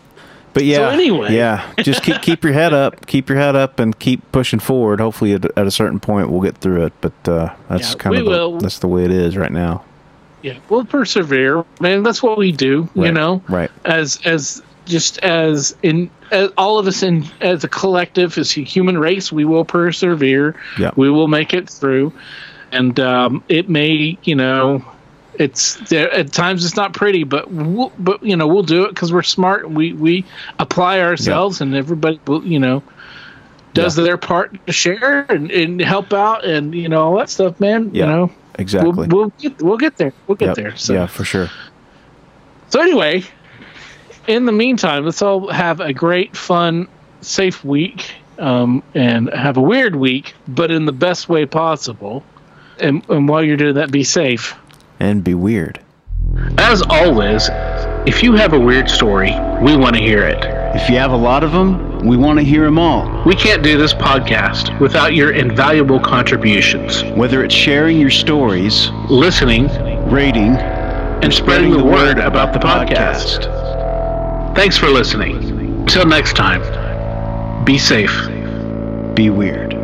But yeah, anyway. yeah, just keep keep your head up, keep your head up, and keep pushing forward. Hopefully, at, at a certain point, we'll get through it. But uh, that's Yeah, kind of the, that's the way it is right now. yeah we'll persevere man that's what we do you know Right. as as just as in as all of us in as a collective as a human race we will persevere Yeah. we will make it through and um, it may you know it's there at times it's not pretty but we'll, but you know we'll do it because we're smart we we apply ourselves and everybody will you know does Yeah. their part to share and, and help out and you know all that stuff man Yeah, you know Exactly. we'll, we'll get we'll get there we'll get Yep. there so Yeah, for sure. so anyway, in the meantime, let's all have a great, fun, safe week um, and have a weird week, but in the best way possible. And, and while you're doing that, be safe. And be weird. As always, if you have a weird story, we want to hear it. If you have a lot of them, we want to hear them all. We can't do this podcast without your invaluable contributions. Whether it's sharing your stories, listening, rating, and spreading the word about the podcast. Thanks for listening. Till next time, be safe. Be weird.